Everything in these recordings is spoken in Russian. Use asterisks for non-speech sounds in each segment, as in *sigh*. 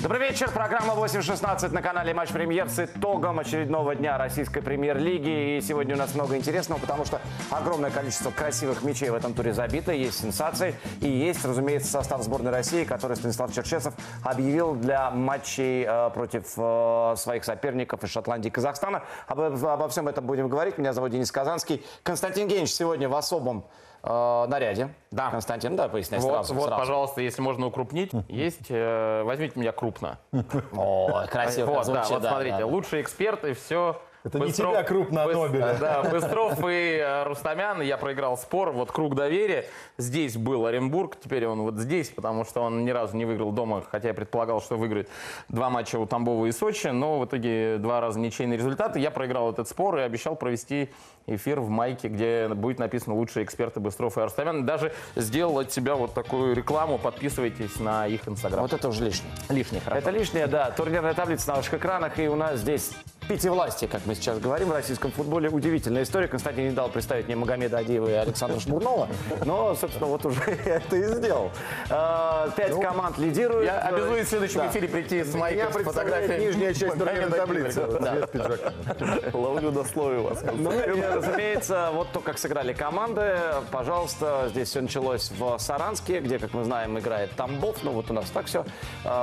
Добрый вечер. Программа 8.16 на канале Матч Премьер с итогом очередного дня российской премьер-лиги. И сегодня у нас много интересного, потому что огромное количество красивых мячей в этом туре забито, есть сенсации. И есть, разумеется, состав сборной России, который Станислав Черчесов объявил для матчей э, против э, своих соперников из Шотландии и Казахстана. Об- обо всем этом будем говорить. Меня зовут Денис Казанский. Константин Генич сегодня в особом э, наряде. Да. Константин, да, поясняй Вот, сразу. вот, сразу. пожалуйста, если можно укрупнить, есть, э, возьмите меня крупно. *laughs* О, красиво вот, да, вот смотрите, лучшие эксперты, все. Это не тебя крупно, а Нобеля. *laughs* Да, Быстров и э, Рустамян, я проиграл спор, вот круг доверия. Здесь был Оренбург, теперь он вот здесь, потому что он ни разу не выиграл дома, хотя я предполагал, что выиграет два матча у Тамбова и Сочи, но в итоге два раза ничейные результаты. Я проиграл этот спор и обещал провести эфир в майке, где будет написано «Лучшие эксперты Быстров и Рустамян». Даже сделал от себя вот такую рекламу, подписывайтесь на их инстаграм. Вот это уже лишнее. лишнее, хорошо. Это лишнее, да. Турнирная таблица на ваших экранах. И у нас здесь пятивластие, как мы сейчас говорим в российском футболе. Удивительная история. Константин не дал представить мне Магомеда Адиева и Александра Шмурнова. Но, собственно, вот уже *laughs* это и сделал. А, Пять команд лидируют. Я обязуюсь в следующем Да. эфире прийти с майкой с фотографией. нижняя часть турнирной таблицы. Ловлю на слове вас. Ну и, разумеется, вот то, как сыграли команды. Пожалуйста, здесь все началось в Саранске, где, как мы знаем, играет Тамбов. Ну вот у нас так все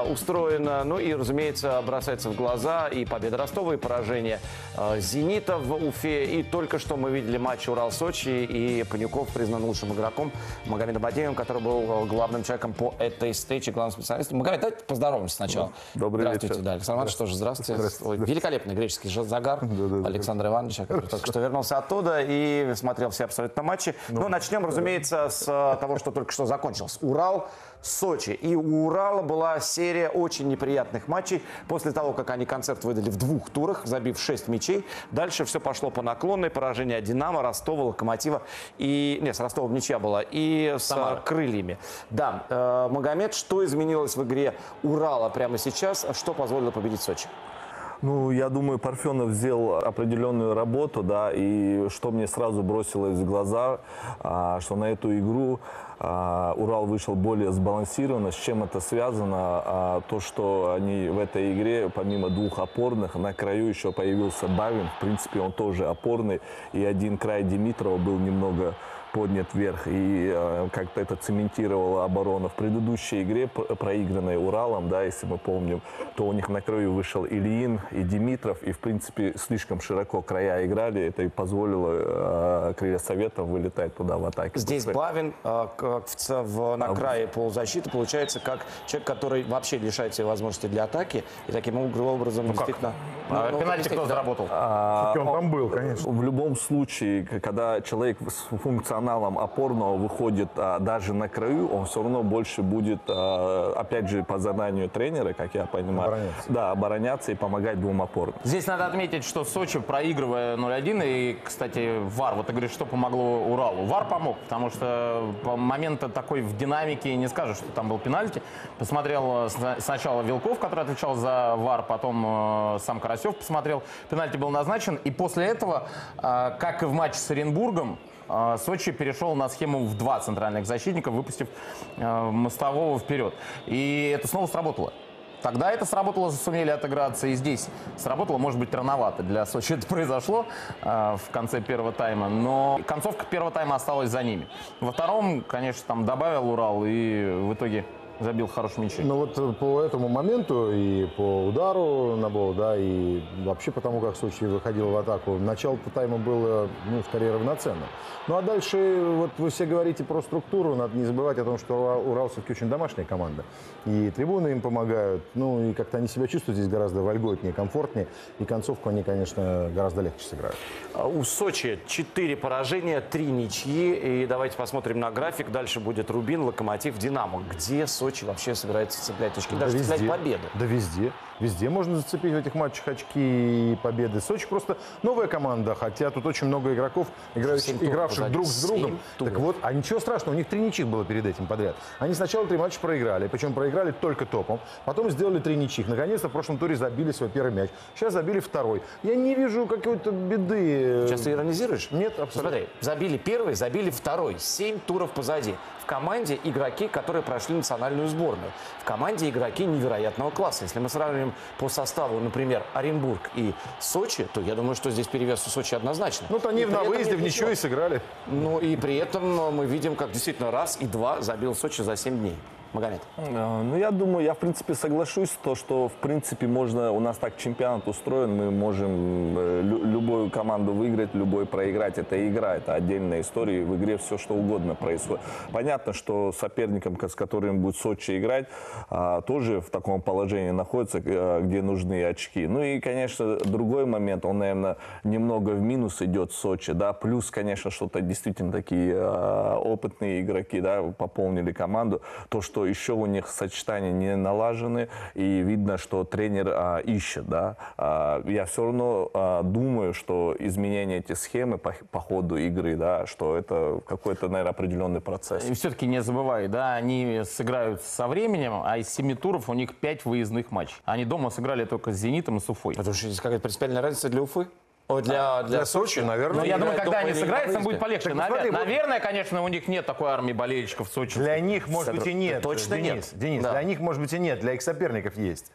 устроено. Ну и, разумеется, бросается в глаза и победа Ростова, и поражение э, Зенита в Уфе. И только что мы видели матч Урал-Сочи, и Панюков признан лучшим игроком Магомедом Адеевым, который был э, главным человеком по этой встрече, главным специалистом. Магомед, давайте поздороваемся сначала. Добрый здравствуйте, вечер. Да, Александр Иванович тоже здравствуйте. Здравствуйте. Ой, Великолепный греческий загар да, Александра Ивановича, который *laughs* только что вернулся оттуда и смотрел все абсолютно матчи. Ну, начнем, разумеется, с э, того, что только что закончилось. Урал, Сочи. И у Урала была серия очень неприятных матчей. После того, как они концерт выдали в двух турах, забив 6 мячей, дальше все пошло по наклонной. Поражение Динамо, Ростова, Локомотива и... Нет, с Ростовом ничья была. И с Самара. крыльями. Да, э, Магомед, что изменилось в игре Урала прямо сейчас? Что позволило победить Сочи? Ну, я думаю, Парфенов сделал определенную работу, да, и что мне сразу бросилось в глаза, а, что на эту игру а, Урал вышел более сбалансированно. С чем это связано? А, то, что они в этой игре, помимо двух опорных, на краю еще появился Бавин. В принципе, он тоже опорный, и один край Димитрова был немного поднят вверх и э, как-то это цементировало оборону. В предыдущей игре, проигранной Уралом, да, если мы помним, то у них на краю вышел Ильин и Димитров, и, в принципе, слишком широко края играли, это и позволило э, крылья Советов вылетать туда в атаке. Здесь Бавин э, как в, на крае полузащиты получается как человек, который вообще лишает себе возможности для атаки и таким об- образом действительно... А ну, Пенальти действительно, кто заработал? Все-таки он там был, конечно. В любом случае, когда человек с функционалом опорного выходит а, даже на краю, он все равно больше будет, а, опять же, по заданию тренера, как я понимаю, Обороняться. да, обороняться и помогать двум опорным. Здесь надо отметить, что Сочи, проигрывая 0-1, и, кстати, ВАР, вот ты говоришь, что помогло Уралу? ВАР помог, потому что по момента такой в динамике не скажешь, что там был пенальти. Посмотрел э, сна- сначала Вилков, который отвечал за ВАР, потом э, сам Карасев посмотрел. Пенальти был назначен, и после этого, э, как и в матче с Оренбургом, Сочи перешел на схему в два центральных защитника, выпустив э, Мостового вперед. И это снова сработало. Тогда это сработало, сумели отыграться и здесь. Сработало, может быть, рановато. Для Сочи это произошло э, в конце первого тайма, но концовка первого тайма осталась за ними. Во втором, конечно, там добавил Урал и в итоге забил хороший мячи. Ну вот э, по этому моменту и по удару на бол, да, и вообще потому, как Сочи выходил в атаку, начало тайма было, ну, скорее равноценно. Ну а дальше, вот вы все говорите про структуру, надо не забывать о том, что Урал, Урал все-таки очень домашняя команда. И трибуны им помогают, ну и как-то они себя чувствуют здесь гораздо вольготнее, комфортнее. И концовку они, конечно, гораздо легче сыграют. А У Сочи 4 поражения, 3 ничьи. И давайте посмотрим на график. Дальше будет Рубин, Локомотив, Динамо. Где Сочи вообще собирается цеплять очки? Даже цеплять победу. Да везде. Везде можно зацепить в этих матчах очки и победы. Сочи просто новая команда, хотя тут очень много игроков, играющих, игравших друг с другом. Так вот, а ничего страшного, у них три ничьих было перед этим подряд. Они сначала три матча проиграли, причем проиграли только топом, потом сделали три ничьих. Наконец-то в прошлом туре забили свой первый мяч. Сейчас забили второй. Я не вижу какой-то беды. Сейчас ты иронизируешь? Нет, абсолютно. Смотри, забили первый, забили второй. Семь туров позади. В команде игроки, которые прошли национальную сборную. В команде игроки невероятного класса. Если мы сравним по составу, например, Оренбург и Сочи, то я думаю, что здесь перевес у Сочи однозначно. Ну, то они И на выезде в ничего и сыграли. Ну и при этом мы видим, как действительно раз и два забил Сочи за 7 дней. Магомед. Э, Ну, я думаю, я, в принципе, соглашусь, то, что, в принципе, можно, у нас так чемпионат устроен, мы можем э, лю- любую команду выиграть, любой проиграть. Это игра, это отдельная история, в игре все, что угодно происходит. Понятно, что соперником, с которым будет Сочи играть, а, тоже в таком положении находится, э, где нужны очки. Ну и, конечно, другой момент, он, наверное, немного в минус идет Сочи, да, плюс, конечно, что-то действительно такие опытные игроки, да, пополнили команду, то, что еще у них сочетания не налажены, и видно, что тренер а, ищет, да. А, я все равно а, думаю, что изменение этой схемы по, по ходу игры, да, что это какой-то, наверное, определенный процесс. И все-таки не забывай, да, они сыграют со временем, а из семи туров у них пять выездных матчей. Они дома сыграли только с «Зенитом» и с «Уфой». Потому что здесь какая-то принципиальная разница для Уфы? О, для, для, Для Сочи, наверное. Но Ну, я думаю, когда они сыграют, там будет полегче. Так, Навер- посмотри, вот- Наверное, конечно, у них нет такой армии болельщиков в Сочи. Для них, может быть, и нет. Точно Денис, нет. Денис, Да. для них, может быть, и нет. Для их соперников есть.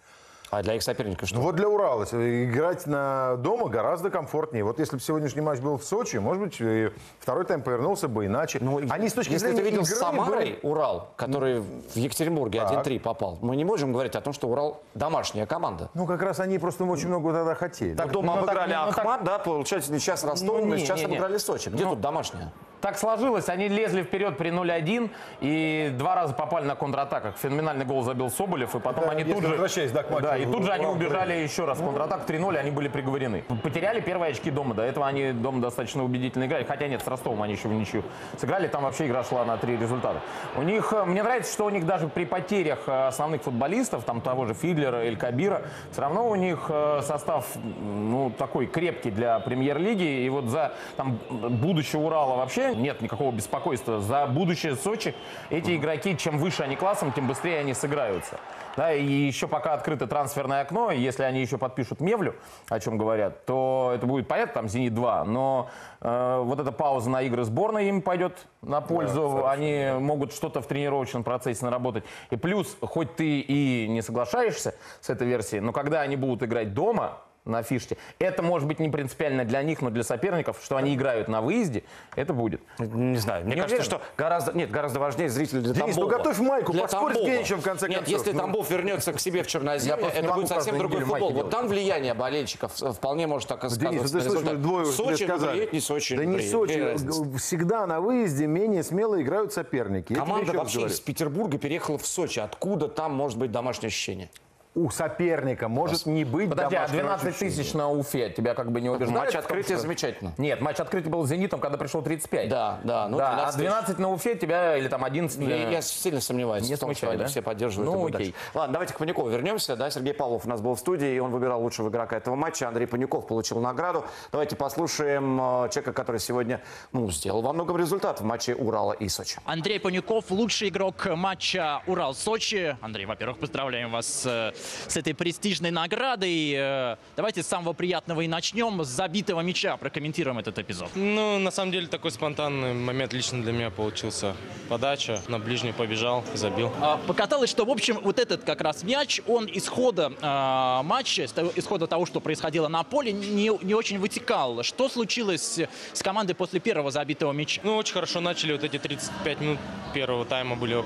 А для их соперников что? Ну вот для Урала играть на дома гораздо комфортнее. Вот если бы сегодняшний матч был в Сочи, может быть, и второй тайм повернулся бы иначе. Ну, Они с точки если зрения ты видел игры с Самарой были- Урал, который в Екатеринбурге Так. 1-3 попал, мы не можем говорить о том, что Урал домашняя команда. Ну, как раз они просто очень много тогда хотели. Так дома ну, так, обыграли ну, так- Ахмат, да, получается, сейчас Ростов, Ну, не, сейчас не, не. обыграли Сочи. Где Ну, тут домашняя? Так сложилось, они лезли вперед при 0-1 и два раза попали на контратаках. Феноменальный гол забил Соболев, и потом Да, они тут же... да, к матчу, да, и тут же они убежали еще раз контратак. В 3-0 они были приговорены. Потеряли первые очки дома. До этого они дома достаточно убедительно играли. Хотя нет, с Ростовом они еще в ничью сыграли. Там вообще игра шла на три результата. У них, э, мне нравится, что у них даже при потерях э, основных футболистов, там того же Фидлера, Эль Кабира, все равно у них э, состав ну, такой крепкий для премьер-лиги. И вот за там, будущее Урала вообще нет никакого беспокойства. За будущее Сочи эти игроки, чем выше они классом, тем быстрее они сыграются. Да, и еще пока открыто трансферное окно, и если они еще подпишут Мевлю, о чем говорят, то это будет понятно, там «Зенит-2», но э, вот эта пауза на игры сборной им пойдет на пользу, они могут что-то в тренировочном процессе наработать. И плюс, хоть ты и не соглашаешься с этой версией, но когда они будут играть дома, на фишке. Это может быть не принципиально для них, но для соперников, что они играют на выезде, это будет. Не знаю. Мне Не кажется, уверен? что гораздо, нет, гораздо важнее зритель для Денис, ну Тамбова. готовь майку, Для поспорь с Тамбова. Геничем, в конце Нет, концов. если Ну. Тамбов вернется к себе в не это будет совсем другой футбол. Вот там влияние болельщиков э, вполне может так и Денис, ты слышишь, двое Сочи выиграет, не Сочи Да не. Сочи. Г- Всегда на выезде менее смело играют соперники. Команда вообще из Петербурга переехала в Сочи. Откуда там может быть домашнее ощущение? У соперника может не быть Подожди, а домашнего 12 ощущения. тысяч на Уфе тебя как бы не убеждает? Матч открытия что- замечательно. Нет, матч открытый был с «Зенитом», когда пришел 35. Да, да. Ну, да, 12 а 12 на Уфе тебя, или там 11... Я, я сильно сомневаюсь Не в том, что смущает, они да? все поддерживают. Ну, окей. дальше. Ладно, давайте к Паникову вернемся. Да, Сергей Павлов у нас был в студии, и он выбирал лучшего игрока этого матча. Андрей Паников получил награду. Давайте послушаем э, человека, который сегодня ну, сделал во многом результат в матче Урала и Сочи. Андрей Панюков, лучший игрок матча Урал-Сочи. Андрей, во-первых, поздравляем вас э, с этой престижной наградой. Э, Давайте с самого приятного и начнем. С забитого мяча прокомментируем этот эпизод. Ну, на самом деле, такой спонтанный момент лично для меня получился. Подача, на ближний побежал, забил. А, Показалось, что, в общем, вот этот как раз мяч, он исхода э, матча, с того- исхода того, что происходило на поле, не, не очень вытекал. Что случилось с командой после первого забитого мяча? Ну, очень хорошо начали. Вот эти 35 минут первого тайма были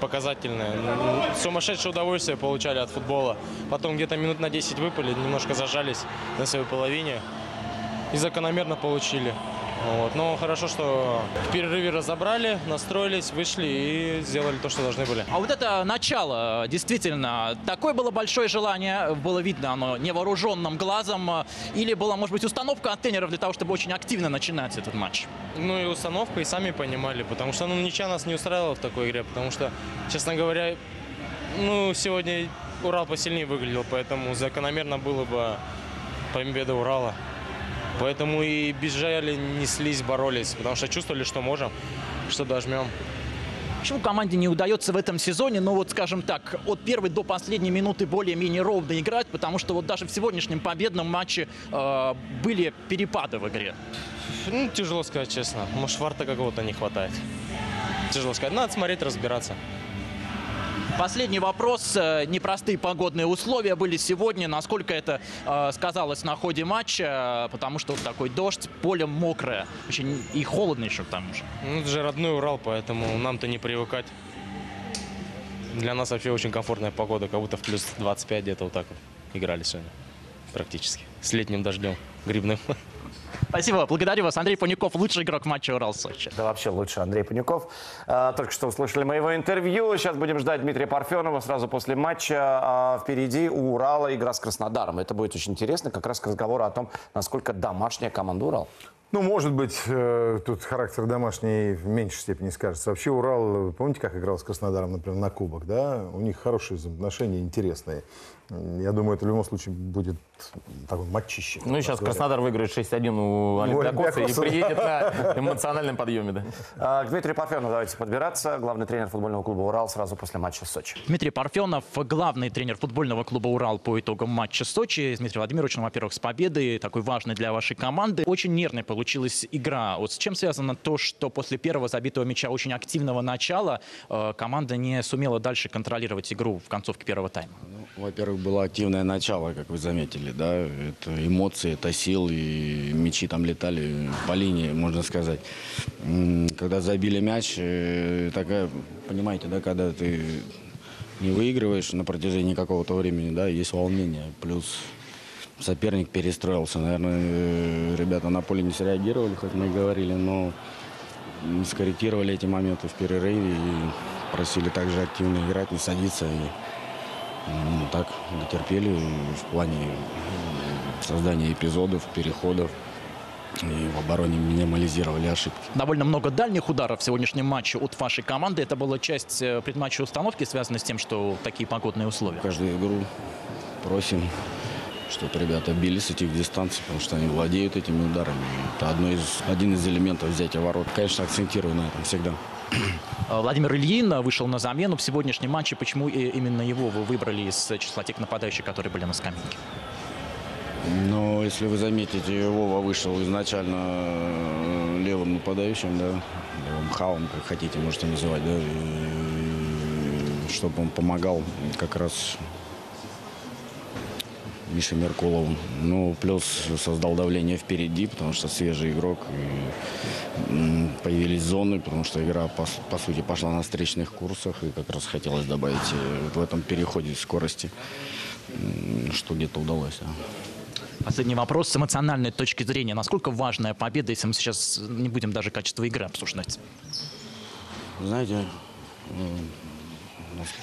показательные. Сумасшедшее удовольствие получали от футбола. Потом где-то минут на 10 выпали, немножко зажались на своей половине. И закономерно получили. Вот. Но хорошо, что в перерыве разобрали, настроились, вышли и сделали то, что должны были. А вот это начало, действительно, такое было большое желание, было видно оно невооруженным глазом, или была, может быть, установка от тренеров для того, чтобы очень активно начинать этот матч? Ну и установка, и сами понимали, потому что ну, ничья нас не устраивала в такой игре, потому что, честно говоря, ну, сегодня Урал посильнее выглядел, поэтому закономерно было бы победа Урала. Поэтому и бежали, неслись, боролись, потому что чувствовали, что можем, что дожмем. Почему команде не удается в этом сезоне, ну вот скажем так, от первой до последней минуты более-менее ровно играть, потому что вот даже в сегодняшнем победном матче э, были перепады в игре. Ну, тяжело сказать честно. Может, фарта какого-то не хватает. Тяжело сказать. Надо смотреть, разбираться. Последний вопрос. Э, непростые погодные условия были сегодня. Насколько это э, сказалось на ходе матча? Потому что вот такой дождь, поле мокрое. Очень и холодно еще к тому же. Ну, это же родной Урал, поэтому нам-то не привыкать. Для нас вообще очень комфортная погода, как будто в плюс 25 где-то вот так вот играли сегодня. Практически. С летним дождем грибным. *laughs* Спасибо, благодарю вас. Андрей Панюков, лучший игрок матча Урал-Сочи. Да вообще лучше Андрей Панюков. А, только что услышали моего интервью. Сейчас будем ждать Дмитрия Парфенова сразу после матча. А, впереди у Урала игра с Краснодаром. Это будет очень интересно, как раз к разговору о том, насколько домашняя команда Урал. Ну, может быть, э, тут характер домашний в меньшей степени скажется. Вообще Урал, помните, как играл с Краснодаром, например, на кубок, да? У них хорошие взаимоотношения, интересные. Я думаю, это в любом случае будет такой матчище. Ну, сейчас Краснодар выиграет 6-1 у Олимпиакоса и приедет на *laughs* эмоциональном подъеме, да. А, к Дмитрию Парфенову давайте подбираться. Главный тренер футбольного клуба «Урал» сразу после матча с Сочи. Дмитрий Парфенов, главный тренер футбольного клуба «Урал» по итогам матча Сочи. Дмитрий Владимирович, ну, во-первых, с победой, такой важной для вашей команды. Очень нервной получилась игра. Вот с чем связано то, что после первого забитого мяча очень активного начала э, команда не сумела дальше контролировать игру в концовке первого тайма? Ну, во-первых, было активное начало, как вы заметили, да, это эмоции, это сил, и мячи там летали по линии, можно сказать. Когда забили мяч, э, такая, понимаете, да, когда ты не выигрываешь на протяжении какого-то времени, да, есть волнение, плюс соперник перестроился. Наверное, э, ребята на поле не среагировали, как мы говорили, но скорректировали эти моменты в перерыве и просили также активно играть, не садиться. И ну, так дотерпели в плане создания эпизодов, переходов. И в обороне минимализировали ошибки. Довольно много дальних ударов в сегодняшнем матче от вашей команды. Это была часть э, предматчевой установки, связанная с тем, что такие погодные условия? Каждую игру просим, чтобы ребята били с этих дистанций, потому что они владеют этими ударами. Это одно из, один из элементов взятия ворот. Конечно, акцентирую на этом всегда. Э, Владимир Ильин вышел на замену в сегодняшнем матче. Почему именно его вы выбрали из числа тех нападающих, которые были на скамейке? Ну, если вы заметите, Вова вышел изначально э, левым нападающим, да, левым хавом, как хотите, можете называть, да, и, чтобы он помогал как раз Мише Меркулову. Ну, плюс создал давление впереди, потому что свежий игрок. И появились зоны, потому что игра, по, по сути, пошла на встречных курсах. И как раз хотелось добавить э, в этом переходе скорости, что где-то удалось. Последний вопрос с эмоциональной точки зрения. Насколько важная победа, если мы сейчас не будем даже качество игры обсуждать? Знаете,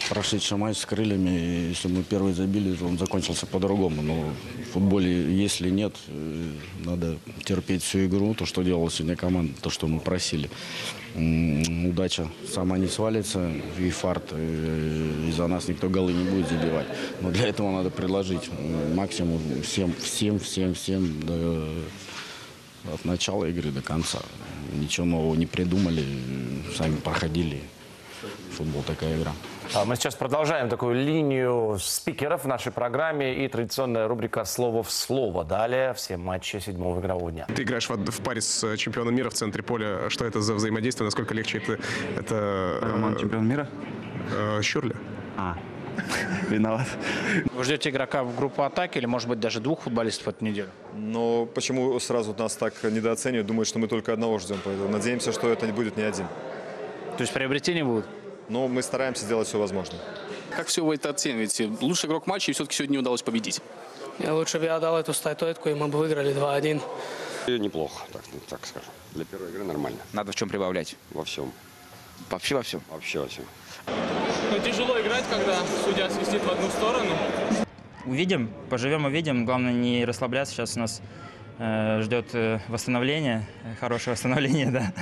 прошедший матч с крыльями, если мы первый забили, то он закончился по-другому. Но в футболе, если нет, э, надо терпеть всю игру, то, что делала сегодня команда, то, что мы просили. Удача сама не свалится, и фарт, э, из-за нас никто голы не будет забивать. Но для этого надо предложить максимум всем, всем, всем, всем до, от начала игры до конца. Ничего нового не придумали, сами проходили. Футбол такая игра. А мы сейчас продолжаем такую линию спикеров в нашей программе и традиционная рубрика «Слово в слово». Далее все матчи седьмого игрового дня. Ты играешь в, в паре с чемпионом мира в центре поля. Что это за взаимодействие? Насколько легче это... это Роман чемпион мира? Э, Щурли. А, *laughs* виноват. Вы ждете игрока в группу атаки или, может быть, даже двух футболистов в эту неделю? Но почему сразу нас так недооценивают? Думают, что мы только одного ждем. Поэтому надеемся, что это не будет не один. То есть приобретения будут? Но мы стараемся делать все возможное. Как все вы это оцениваете? Лучший игрок матча и все-таки сегодня не удалось победить. Я лучше бы я отдал эту статуэтку, и мы бы выиграли 2-1. Неплохо, так, так скажем. Для первой игры нормально. Надо в чем прибавлять? Во всем. Вообще во всем? Вообще во всем. Ну, тяжело играть, когда судья свистит в одну сторону. Увидим, поживем, увидим. Главное не расслабляться. Сейчас у нас э, ждет э, восстановление, хорошее восстановление, *laughs* да.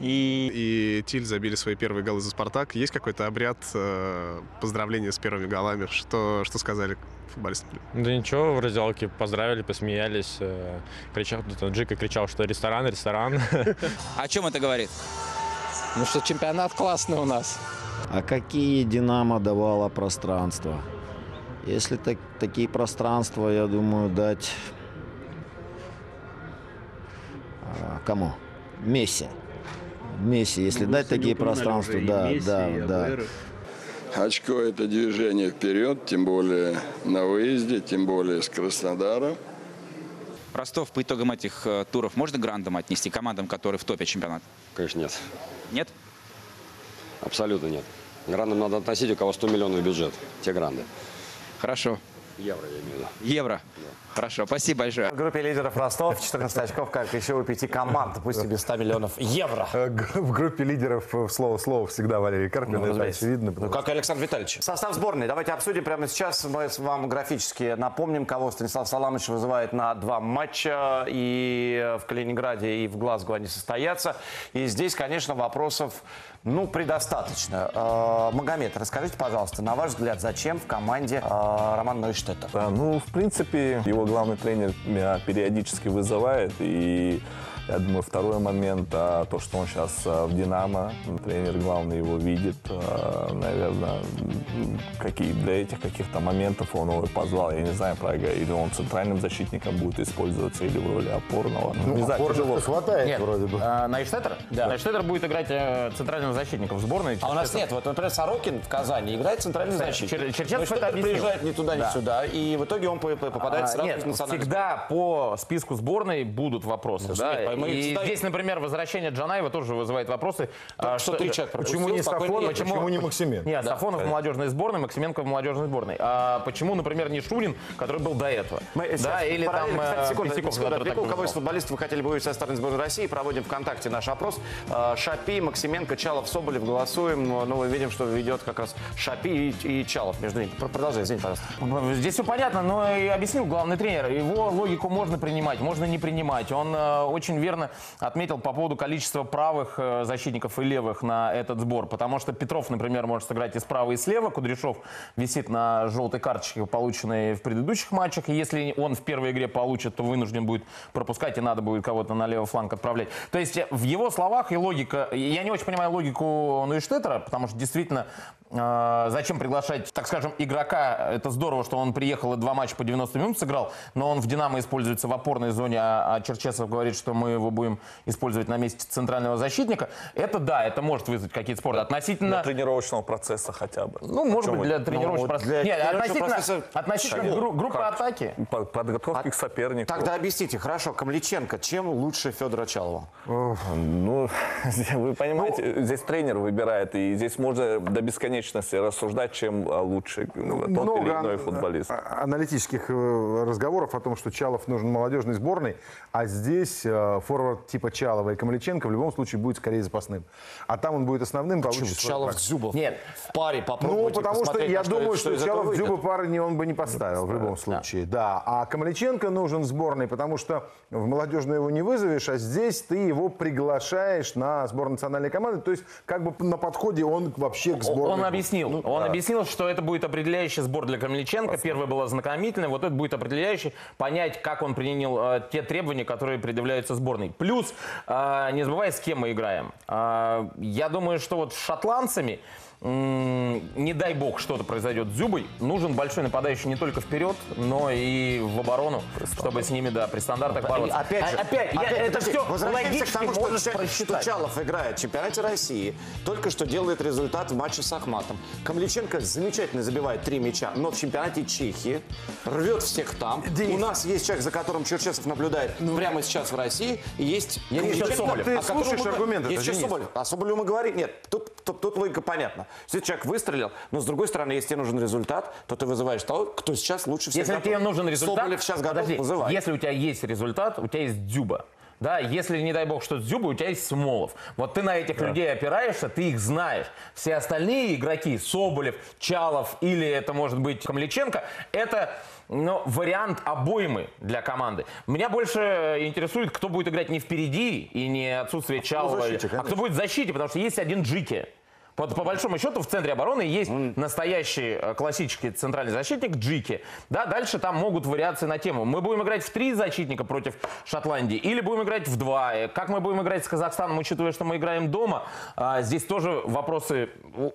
И... и Тиль забили свои первые голы за «Спартак». Есть какой-то обряд э, поздравления с первыми голами? Что, что сказали футболисты? Да ничего, в раздевалке поздравили, посмеялись. Э, кричал, Джика кричал, что ресторан, ресторан. *laughs* О чем это говорит? Ну что чемпионат классный у нас. А какие «Динамо» давало пространство? Если так, такие пространства, я думаю, дать кому? Месси. Месси, если ну, дать такие пространства, да, да, да. Очко – это движение вперед, тем более на выезде, тем более с Краснодара. Ростов по итогам этих э, туров можно грандом отнести командам, которые в топе чемпионата? Конечно, нет. Нет? Абсолютно нет. Грандам надо относить, у кого 100 миллионов бюджет. Те гранды. Хорошо. Евро, я имею в виду. Евро. Хорошо, спасибо большое. В группе лидеров Ростов 14 очков, как еще у пяти команд, пусть и без 100 миллионов евро. Э, В группе лидеров э, слово слово всегда Валерий Карпин, Ну, это разумеется. очевидно. Ну, как Александр Витальевич. Состав сборной. Давайте обсудим прямо сейчас. Мы с- вам графически напомним, кого Станислав Саламович вызывает на два матча. И в Калининграде, и в Глазго они состоятся. И здесь, конечно, вопросов, ну, предостаточно. Э, Магомед, расскажите, пожалуйста, на ваш взгляд, зачем в команде э, Роман Нойштеттер? Да, ну, в принципе, его главный тренер меня периодически вызывает. И я думаю, второй момент, а, то, что он сейчас а, в «Динамо», тренер главный его видит, а, наверное, какие, для этих каких-то моментов он его позвал. Я не знаю, правда, или он центральным защитником будет использоваться, или в роли опорного. Ну, не знаю, опорного тяжело. хватает Нет, вроде бы. э, Найштеттер? Да. Найштеттер будет играть э, центральным защитником в сборной. А у нас нет. Вот, например, Сорокин в Казани играет центральный Кстати, защитник. Чер- Черчесов Нойштеттер это объяснил. приезжает ни туда, ни Да. сюда. И в итоге он по- по- попадает А, сразу Нет, в национальную всегда по списку сборной будут вопросы. Ну, да? Мы И задаем. здесь, например, возвращение Джанаева тоже вызывает вопросы. Только А, что три человека Почему не Сафонов, едем. почему не Максимен? Нет, Да. Сафонов в молодежной сборной, Максименко в молодежной сборной. А почему, например, не Шурин, который был до этого? Мы сейчас да, или там параллельно, кстати, э, секунду, Песиков, секунду, отвлеку. так Кого из футболистов вы хотели бы увидеть в составе сборной России? Проводим ВКонтакте наш опрос. Э, Шапи, Максименко, Чалов, Соболев. Голосуем. Ну, мы видим, что ведет как раз Шапи и, и Чалов между ними. Пр- Продолжай, извините, пожалуйста. Здесь все понятно, но и объяснил главный тренер. Его логику можно принимать, можно не принимать. Он э, очень верно отметил по поводу количества правых э, защитников и левых на этот сбор. Потому что Петров, например, может сыграть и справа, и слева. Кудряшов висит на желтой карточке, полученной в предыдущих матчах. И если он в первой игре получит, то вынужден будет пропускать, и надо будет кого-то на левый фланг отправлять. То есть э, в его словах и логика... Я не очень понимаю логику Нуиштеттера, потому что действительно зачем приглашать, так скажем, игрока? Это здорово, что он приехал и два матча по 90 минут сыграл, но он в «Динамо» используется в опорной зоне, а, а Черчесов говорит, что мы его будем использовать на месте центрального защитника. Это да, это может вызвать какие-то споры. Относительно... Для тренировочного процесса хотя бы. Ну, может быть, для тренировочного вот процесса. для Нет, тренировочного относительно, процесса относительно гру- группы Как? атаки. По- Подготовки к сопернику. Тогда объясните, хорошо, Камличенко, чем лучше Федора Чалова? Ну, *laughs* вы понимаете, здесь тренер выбирает, и здесь можно до бесконечности рассуждать, чем а, лучше ну, тот Много или иной футболист. а- аналитических э, разговоров о том, что Чалов нужен молодежной сборной, а здесь э, форвард типа Чалова и Камличенко в любом случае будет скорее запасным. А там он будет основным, получится свой Чалов. Зубов. Нет. В паре Ну, попробуйте потому что я думаю, что, этого Чалов. Дзюба пары не он бы не поставил в любом случае. Да. А Камличенко нужен в сборной, потому что в молодежную его не вызовешь, а здесь ты его приглашаешь на сбор национальной команды. То есть как бы на подходе он вообще к сборной. Он объяснил. Ну, он да. объяснил, что это будет определяющий сбор для Камельченко. Первый был ознакомительный, вот это будет определяющий. Понять, как он принял э, те требования, которые предъявляются сборной. Плюс, э, не забывай, с кем мы играем. Э, я думаю, что вот с шотландцами не дай бог что-то произойдет с Зюбой, нужен большой нападающий не только вперед, но и в оборону, чтобы с ними, да, при стандартах И бороться. Опять же, А- опять, я- опять, это все возвращаемся логически к тому, что, можешь Ча- что просчитать. Чалов играет в чемпионате России, только что делает результат в матче с Ахматом. Камличенко замечательно забивает три мяча, но в чемпионате Чехии рвет всех там. У нас есть человек, за которым Черчесов наблюдает прямо сейчас в России, и есть еще Камличенко, Соболев. Ты о слушаешь мы аргументы, Есть еще Денис. Соболев. О Соболеве мы говорим. Нет, тут, тут, тут логика понятна. Если человек выстрелил, но с другой стороны, если тебе нужен результат, то ты вызываешь того, кто сейчас лучше всех Если готов. тебе нужен результат, Соболев сейчас готов, подожди, вызывай. если у тебя есть результат, у тебя есть Дзюба. Да, если, не дай бог, что с Дзюбой, у тебя есть Смолов. Вот ты на этих людей опираешься, ты их знаешь. Все остальные игроки, Соболев, Чалов или это может быть Камличенко, это ну, вариант обоймы для команды. Меня больше интересует, кто будет играть не впереди и не отсутствие Чалова, защите, а кто будет в защите, потому что есть один Джики. Вот по большому счету в центре обороны есть настоящий э, классический центральный защитник Джики. Да, дальше там могут вариации на тему. Мы будем играть в три защитника против Шотландии или будем играть в два. Э, Как мы будем играть с Казахстаном, учитывая, что мы играем дома, а, здесь тоже вопросы,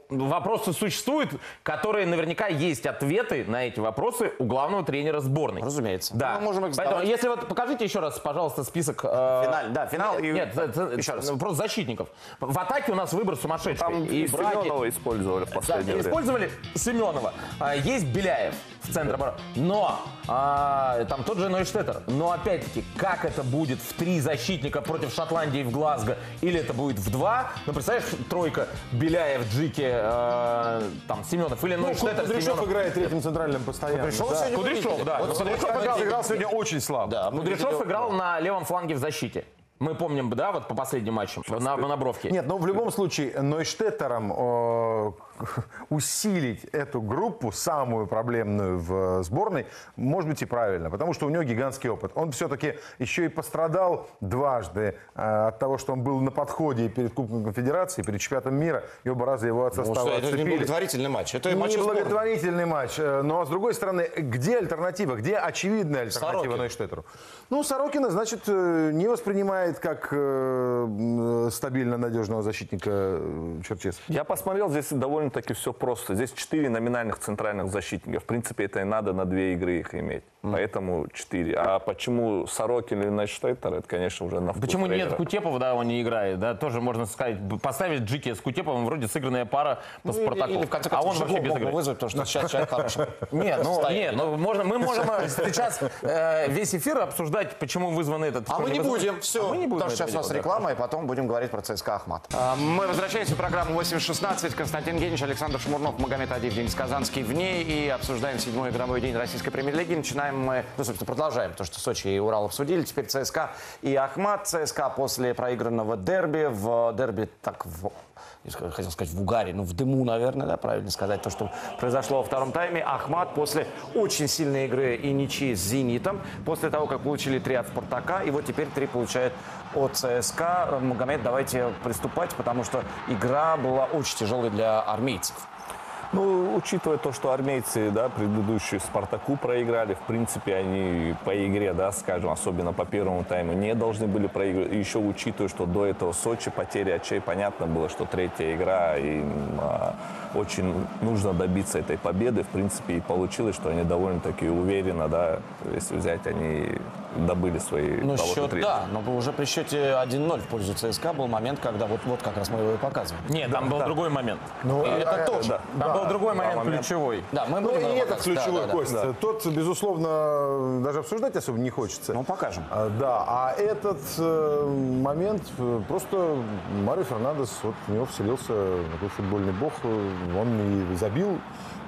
вопросы существуют, которые наверняка есть ответы на эти вопросы у главного тренера сборной. Разумеется. Да. Мы можем их Поэтому, если вот покажите еще раз, пожалуйста, список. э, Финаль, да, финал и- Нет, э, э, еще раз. просто защитников. В атаке у нас выбор сумасшедший. Там И браке. Семенова использовали в Да, последнее время. использовали Семенова. А, Есть Беляев в центре обороны. Но а, там тот же Нойштеттер. Но опять-таки, как это будет в три защитника против Шотландии в Глазго? Или это будет в два? Ну, представляешь, тройка Беляев, Джики, э, там, Семенов или Ну, Нойштеттер, Кудряшов Семенов. играет третьим центральным постоянно. Кудряшов да. Кудряшов, да. Вот Ну, Кудряшов играл- играл сегодня очень слабо. Да, Кудряшов играл на левом фланге в защите. Мы помним, да, вот по последним матчам на, на Бровке. Нет, но в любом случае Нойштеттером э, *laughs* усилить эту группу, самую проблемную в сборной, может быть и правильно, потому что у него гигантский опыт. Он все-таки еще и пострадал дважды э, от того, что он был на подходе перед Кубком Конфедерации, перед чемпионатом мира, и оба раза его от Ну, состава что, это не благотворительный матч, это не матч благотворительный матч. э, Но, с другой стороны, где альтернатива? Где очевидная альтернатива Сорокин. Нойштеттеру? Ну, Сорокина, значит, э, не воспринимает как э, стабильно надежного защитника э, Черчесов. Я посмотрел, здесь довольно-таки все просто. Здесь четыре номинальных центральных защитника. В принципе, это и надо на две игры их иметь. Поэтому четыре. А почему Сорокин или Найштеттер, это, конечно, уже на вкус Почему нет тренера. Кутепова, да, он не играет, да, тоже можно сказать, поставить Джики с Кутеповым, вроде сыгранная пара по Ну, или- Спартаку. или, в конце а концов, он вообще без мог бы игры. вызвать, потому что сейчас человек в хорошем *laughs* Нет, ну, нет, ну можно, мы можем э, сейчас э, весь эфир обсуждать, почему вызван этот. А мы не будем, все. А мы не будем Потому что сейчас у нас реклама, и потом будем говорить про ЦСКА Ахмат. А, Мы возвращаемся в программу 8.16. Константин Генич, Александр Шмурнов, Магомед Адив, Денис Казанский в ней. И обсуждаем седьмой игровой день российской премьер-лиги. Начинаем мы, ну, собственно, продолжаем то, что Сочи и Урал обсудили. Теперь ЦСКА и Ахмат. ЦСКА после проигранного дерби. В дерби так в хотел сказать в угаре, ну в дыму, наверное, да, правильно сказать, то, что произошло во втором тайме. Ахмат после очень сильной игры и ничьи с «Зенитом», после того, как получили три от «Спартака», и вот теперь три получает от ЦСКА. Магомед, давайте приступать, потому что игра была очень тяжелой для армейцев. Ну, учитывая то, что армейцы, да, предыдущие Спартаку проиграли, в принципе, они по игре, да, скажем, особенно по первому тайму, не должны были проигрывать. Еще учитывая, что до этого Сочи потери очей, понятно было, что третья игра, и а, очень нужно добиться этой победы. В принципе, и получилось, что они довольно-таки уверенно, да, если взять, они добыли свои Ну, счет, да, но уже при счете 1-0 в пользу ЦСКА был момент, когда вот, вот как раз мы его и показываем. Нет, там был другой момент. Ну, И это э, тоже. да. Там был другой момент момент. ключевой. Да, мы Ну будем и его этот ключевой Да, да, кость. да. Тот, безусловно, даже обсуждать особо не хочется. Ну, покажем. А, Да, а этот э, момент э, просто Марио Фернандес, вот в него вселился такой футбольный бог, он и забил,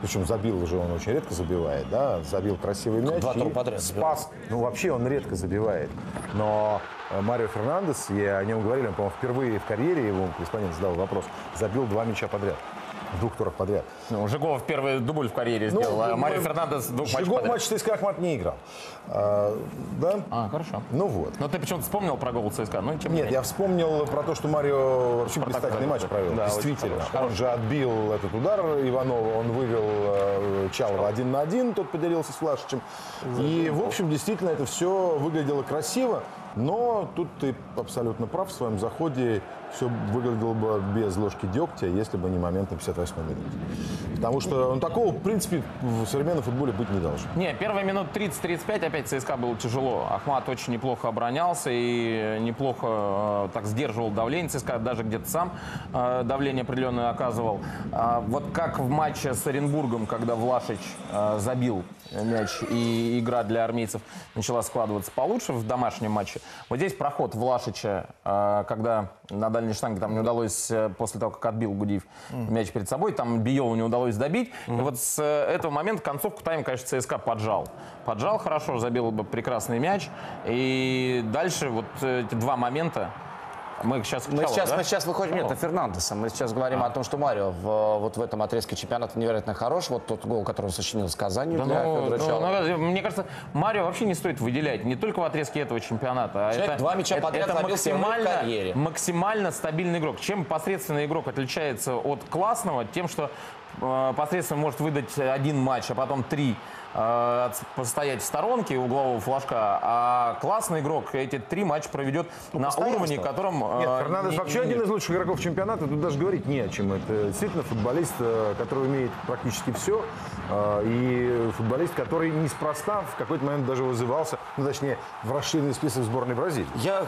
причем забил уже он очень редко забивает, да, забил красивый мяч. Два тура и подряд Спас. Ну, вообще он редко забивает. Но э, Марио Фернандес, я о нем говорили, он, по-моему, впервые в карьере, ему корреспондент задал вопрос, забил два мяча подряд. В двух турах подряд. Ну, Жигов первый дубль в карьере сделал, а Марио Фернандес двух матчей Жигов матч ЦСКА Ахмат не играл. А, да? А, хорошо. Ну вот. Но ты почему-то вспомнил про гол ЦСКА? Ну, тем не Нет, менее. я вспомнил про то, что Марио вообще Спартак блистательный матч провел. Да, Действительно. Он же отбил этот удар Иванова, он вывел э, Чалова один на один, тот поделился с Флашичем. И, в общем, действительно, это все выглядело красиво. Но тут ты абсолютно прав в своем заходе. Все выглядело бы без ложки дегтя, если бы не момент на 58 минуте. Потому что ну, такого, в принципе, в современном футболе быть не должно. Не, первые минут 30-35 опять ЦСКА было тяжело. Ахмат очень неплохо оборонялся и неплохо э, так сдерживал давление. ЦСКА даже где-то сам э, давление определенное оказывал. А вот как в матче с Оренбургом, когда Влашич э, забил мяч и игра для армейцев начала складываться получше в домашнем матче. Вот здесь проход Влашича, э, когда на дальней штанге там не удалось, э, после того, как отбил Гудиев мяч перед собой, там Биелу не удалось добить. И вот с э, этого момента концовку тайм, конечно, ЦСКА поджал. Поджал хорошо, забил бы прекрасный мяч. И дальше вот эти два момента, мы сейчас Мы Чалу, сейчас, да? мы сейчас выходим, нет, О. на Фернандеса. Мы сейчас говорим о том, что Марио в, вот в этом отрезке чемпионата невероятно хорош. Вот тот гол, который он сочинил с Казанью Да для ну, Федора ну, Чалова. ну, мне кажется, Марио вообще не стоит выделять не только в отрезке этого чемпионата, а Человек это, два мяча это, подряд это максимально, максимально стабильный игрок. Чем посредственный игрок отличается от классного? Тем, что э, посредственно может выдать один матч, а потом три постоять в сторонке углового флажка, а классный игрок эти три матча проведет на уровне, котором... э, Нет, Фернандес не- вообще не- один из лучших игроков чемпионата. Тут даже говорить не о чем. Это действительно футболист, э, который умеет практически все. э, и футболист, который неспроста в какой-то момент даже вызывался, ну, точнее, в расширенный список сборной Бразилии. Я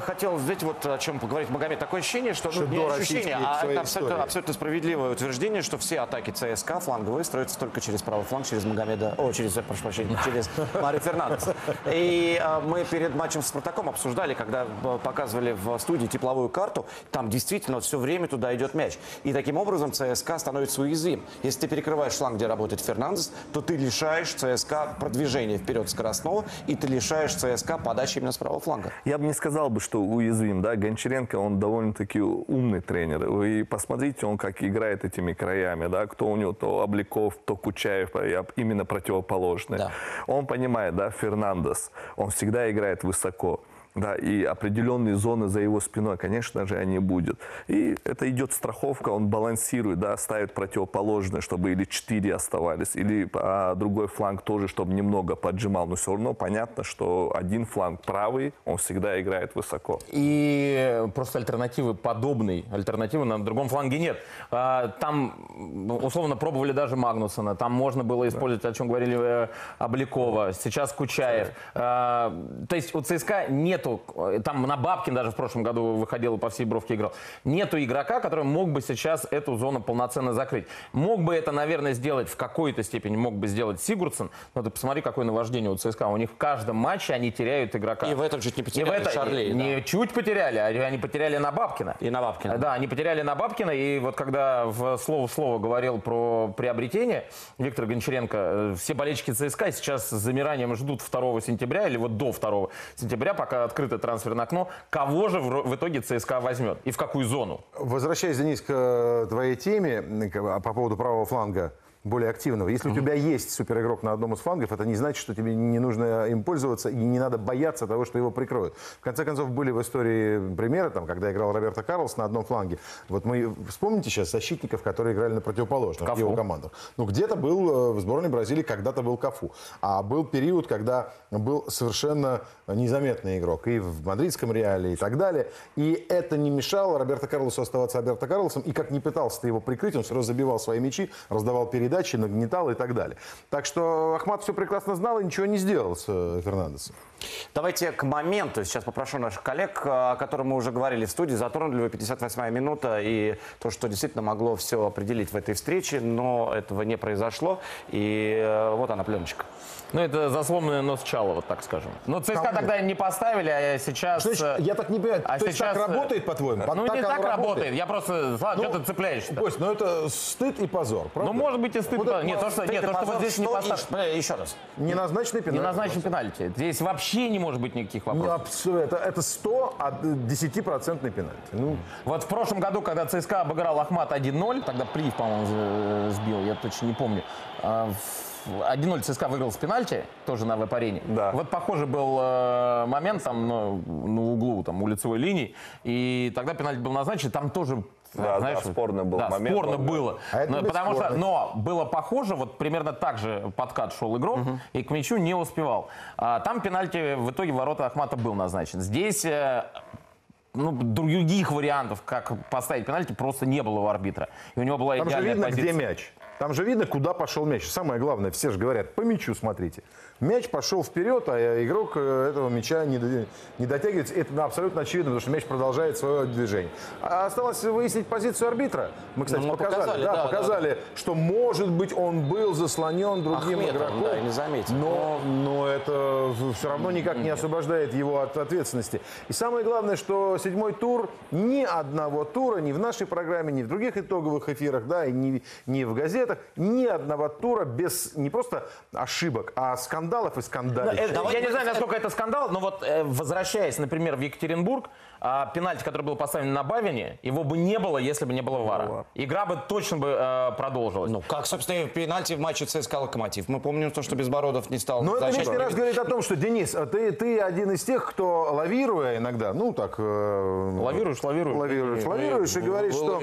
хотел, знаете, вот о чем поговорить, Магомед. Такое ощущение, что, ну, Что не до ощущение, а это абсолютно, абсолютно справедливое утверждение, что все атаки ЦСКА фланговые строятся только через правый фланг, через Магомеда, о, через, прошу прощения, через Мари Фернандес. И а, мы перед матчем с Спартаком обсуждали, когда э, показывали в студии тепловую карту, там действительно все время туда идет мяч. И таким образом ЦСКА становится уязвим. Если ты перекрываешь фланг, где работает Фернандес, то ты лишаешь ЦСКА продвижения вперед скоростного, и ты лишаешь ЦСКА подачи именно с правого фланга. Я бы не сказал бы, что уязвим, да, Гончаренко, он довольно-таки умный тренер. Вы посмотрите, он как играет этими краями, да, кто у него, то Обликов, то Кучаев, я именно противоположный. Он понимает, да, Фернандес, он всегда играет высоко. Да, и определенные зоны за его спиной, конечно же, они будут. И это идет страховка, он балансирует, да, ставит противоположное, чтобы или четыре оставались, или а, другой фланг тоже, чтобы немного поджимал. Но все равно понятно, что один фланг правый, он всегда играет высоко. И просто альтернативы подобной альтернативы на другом фланге нет. А, Там ну, условно пробовали даже Магнусона, там можно было использовать, о чем говорили э, Обликова, сейчас Кучаев. А, То есть у ЦСКА нету, э, там на Бабкин даже в прошлом году выходил и по всей бровке играл, нету игрока, который мог бы сейчас эту зону полноценно закрыть. Мог бы это, наверное, сделать в какой-то степени, мог бы сделать Сигурдсен, но ты посмотри, какое наваждение у ЦСКА. У них в каждом матче они теряют игрока. И в этом чуть не И в потеряли это- Шарлей, да. не чуть потеряли, а они потеряли на Бабкина. И на Бабкина. Да, они потеряли на Бабкина. И вот когда в слово в слово говорил про приобретение Виктор Гончаренко, э, все болельщики ЦСКА сейчас с замиранием ждут 2 сентября или вот до 2 сентября, пока открыто трансферное окно, кого же в, итоге ЦСКА возьмет? И в какую зону. Возвращаясь, Денис, к э, твоей теме к- по поводу правого фланга более активного. Если у тебя есть суперигрок на одном из флангов, это не значит, что тебе не нужно им пользоваться и не надо бояться того, что его прикроют. В конце концов, были в истории примеры, там, когда играл Роберто Карлос на одном фланге. Вот мы вспомните сейчас защитников, которые играли на противоположных Кафу. его командах. Ну, где-то был э, в сборной Бразилии, когда-то был Кафу. А был период, когда был совершенно незаметный игрок и в мадридском Реале и так далее. И это не мешало Роберто Карлосу оставаться Роберто Карлосом. И как не пытался ты его прикрыть, он все равно забивал свои мячи, раздавал передачи, нагнетал и так далее. Так что Ахмат все прекрасно знал и ничего не сделал с Фернандесом. Давайте к моменту. Сейчас попрошу наших коллег, э, о котором мы уже говорили в студии, затронули вы 58-я минута и то, что действительно могло все определить в этой встрече, но этого не произошло. И э, вот она, пленочка. Ну, это засломленный нос Чалова, так скажем. Но ЦСКА Кому? тогда не поставили, а сейчас... Значит, э, я так не понимаю, а то так сейчас, э, работает, по-твоему? Ну, Так не так работает? работает. Я просто... Ладно, Ну, что ты цепляешься? Кость, ну это стыд и позор, правда? Ну, может быть, и стыд. Вот нет, то, что, нет, то, что вот здесь не поставлено. Еще раз. Не пенальти. назначен пенальти. Здесь вообще не может быть никаких Ну, вопросов. абсо- это, это 100 от 10% пенальти. Ну, Вот в прошлом году, когда ЦСКА обыграл Ахмат 1-0, тогда Приев, по-моему, сбил, я точно не помню. а, в 1-0 ЦСКА выиграл с пенальти, тоже на веб-арене. Да. Вот похожий был э, момент там на, на углу, там, у лицевой линии. И тогда пенальти был назначен, там тоже Да, да, спорный был да, момент, спорно он, да. было. А это Но, потому что, но было похоже, вот примерно так же подкат шел игрок, и к мячу не успевал. А, там пенальти в итоге ворота Ахмата был назначен. Здесь э, ну, других вариантов, как поставить пенальти, просто не было у арбитра. И у него была там же видно, позиция. где мяч. Там же видно, куда пошел мяч. Самое главное, все же говорят, по мячу смотрите. Мяч пошел вперед, а игрок э, этого мяча не, не дотягивается. Это абсолютно очевидно, потому что мяч продолжает свое движение. А осталось выяснить позицию арбитра. Мы, кстати, Ну, мы показали, показали, да, да, показали что, может быть, он был заслонен другим Ахметовым, игроком. да, не заметил. Но, но это все равно никак не освобождает его от ответственности. И самое главное, что седьмой тур ни одного тура, ни в нашей программе, ни в других итоговых эфирах, да, и ни, ни в газетах, ни одного тура без не просто ошибок, а скандалов и Ну, скандалов. это- я не знаю, насколько это скандал, но вот э, возвращаясь, например, в Екатеринбург, а, пенальти, который был поставлен на Бавине, его бы не было, если бы не было ВАРа. Игра бы точно бы э, продолжилась. Ну, как, собственно, и в пенальти в матче ЦСКА «Локомотив». Мы помним то, что Безбородов не стал Но это лишний раз говорит о том, что, Денис, а ты, ты один из тех, кто лавируя иногда, ну так... э, Лавируешь, лавируешь. Лавируешь, лавируешь и говоришь, что...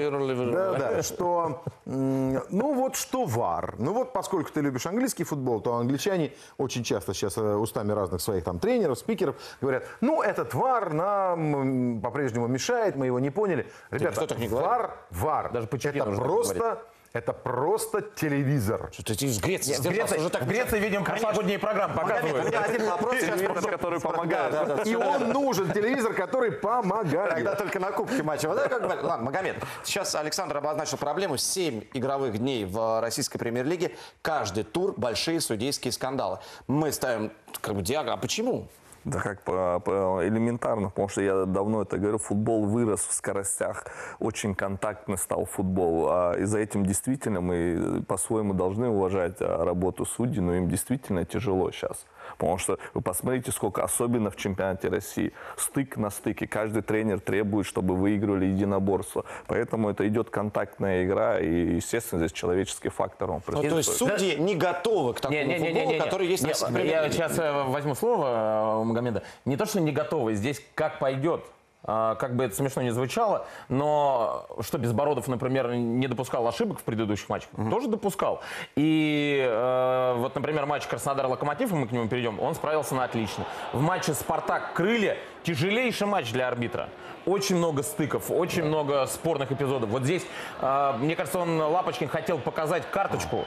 Да, да, что... Ну вот что вар. Ну вот поскольку ты любишь английский футбол, то англичане очень часто сейчас э, устами разных своих там тренеров, спикеров говорят, ну этот вар нам по-прежнему мешает, мы его не поняли. Ребята, так не вар, вар. Даже это просто... говорит. Это просто телевизор. Что ты из Греции в Греции, в Греции, видимо, прошлогодние программы показывают. у меня один вопрос сейчас Телевизор, который помогает. Да, да, И он нужен, телевизор, который помогает. Тогда только на кубке матча. Вот как Ладно, Магомед. Сейчас Александр обозначил проблему. Семь игровых дней в российской премьер-лиге. Каждый тур большие судейские скандалы. Мы ставим как бы диагноз. А почему? Да как элементарно, потому что я давно это говорю, футбол вырос в скоростях, очень контактный стал футбол. А, и за этим действительно мы по-своему должны уважать а, работу судей, но им действительно тяжело сейчас. Потому что вы посмотрите, сколько, особенно в чемпионате России, стык на стыке. Каждый тренер требует, чтобы выигрывали единоборство. Поэтому это идет контактная игра, и, естественно, здесь человеческий фактор. Он Ну, то есть присутствует. судьи не готовы к такому футболу, который есть в Не, российской Я сейчас э, возьму слово э, у Магомеда. Не то, что не готовы, здесь как пойдет. А, Как бы это смешно не звучало, но что Безбородов, например, не допускал ошибок в предыдущих матчах, тоже допускал. И э, вот, например, матч Краснодар-Локомотив, мы к нему перейдем, он справился на отлично. В матче Спартак-Крылья тяжелейший матч для арбитра. Очень много стыков, очень много спорных эпизодов. Вот здесь, э, мне кажется, он Лапочкин хотел показать карточку.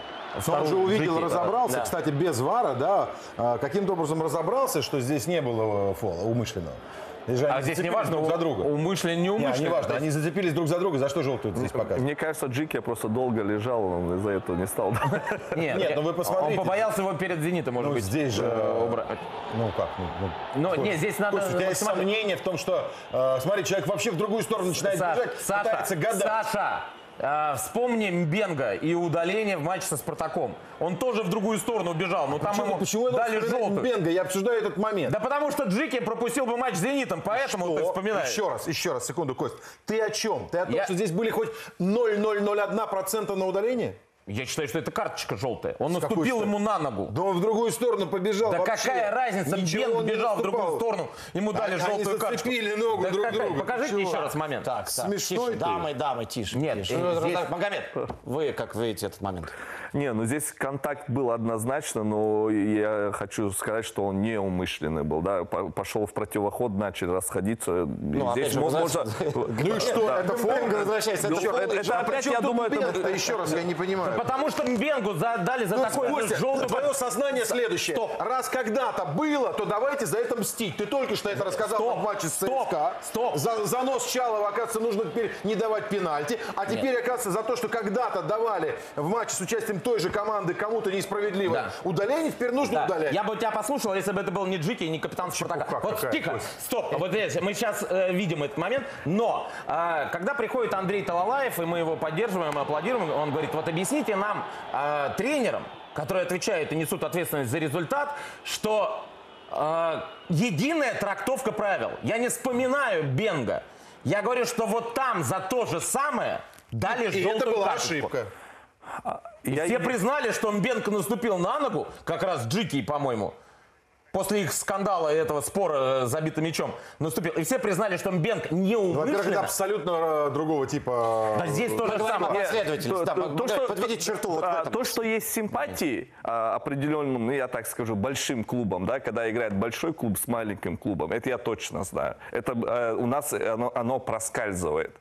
Он же увидел, Джеки. разобрался, Да. кстати, без ВАРа, да, а, каким-то образом разобрался, что здесь не было фола умышленного. А здесь не важно, друг за друга. умышленно, не умышленно. Не, не важно, они зацепились друг за друга, за что желтую здесь показывают? Мне кажется, Джики просто долго лежал, он из-за этого не стал. *laughs* Нет, Нет, ну вы посмотрите. Он побоялся его перед «Зенитом», может Ну, быть. здесь же, э, убрать. Ну как? Ну, ну, Ну, Кость, не, здесь надо... Кость, у тебя есть сомнения в том, что, э, смотри, человек вообще в другую сторону начинает Саш- бежать, Саша, пытается гадать. Саша, э, вспомни Мбенга и удаление в матче со «Спартаком». Он тоже в другую сторону убежал, но там Почему, ему почему дали желтую. Бенга? Я обсуждаю этот момент. Да потому что Джики пропустил бы матч с «Зенитом», поэтому ты Что? вспоминаешь. Еще раз, еще раз, секунду, Кость. Ты о чем? Ты о том, Я- что здесь были хоть 0,001% на удаление? Я считаю, что это карточка желтая. Он С наступил ему на ногу. Да он в другую сторону побежал Да вообще. какая разница? Ничего не бежал в другую сторону, ему дали Они желтую карточку. ногу Да друг какая? друга. Покажите Чего? еще раз момент. Так, так, Смешной тише, ты. дамы, дамы, тише. Нет, тише. э, здесь- Магомед, вы как видите этот момент? Не, ну здесь контакт был однозначно, но я хочу сказать, что он неумышленный был, да, По- пошел в противоход, начали расходиться. Ну, опять же, мо- возвращается- *laughs* Ну и что, Да. это фол? возвращается, это Ну, это- и это что? опять, Причем я думаю, это... *laughs* Еще раз, я не понимаю. Потому что Мбенгу за- дали за Ну, такое желтую твое сознание следующее. Стоп. Раз когда-то было, то давайте за это мстить. Ты только что это рассказал Стоп. в матче с Стоп. ЦСКА. Стоп. За занос Чалова, оказывается, нужно теперь не давать пенальти. А теперь, оказывается, за то, что когда-то давали в матче с участием той же команды кому-то несправедливо Да. удаление, теперь нужно Да. удалять. Я бы тебя послушал, если бы это был не Джики и не капитан Спартака. как, вот тихо, кость? стоп. Вот здесь мы сейчас э, видим этот момент. Но э, когда приходит Андрей Талалаев, и мы его поддерживаем, аплодируем, он говорит, вот объясните нам, э, тренерам, которые отвечают и несут ответственность за результат, что э, единая трактовка правил. Я не вспоминаю Бенга. Я говорю, что вот там за то же самое дали И желтую это была карточку. ошибка. И Я- все признали, что Мбенко наступил на ногу, как раз Джики, по-моему, после их скандала и этого спора э, с забитым мячом наступил. И все признали, что Мбенк Ну, Во-первых, это неумышленно... абсолютно э, другого типа... Да здесь то же Мы говорим о самое. последовательности. То- Да, то- Магомед, то, что- подведите черту а. То, что есть симпатии а, определенным, ну, я так скажу, большим клубом, да, когда играет большой клуб с маленьким клубом, это я точно знаю. Это э, у нас оно, оно проскальзывает.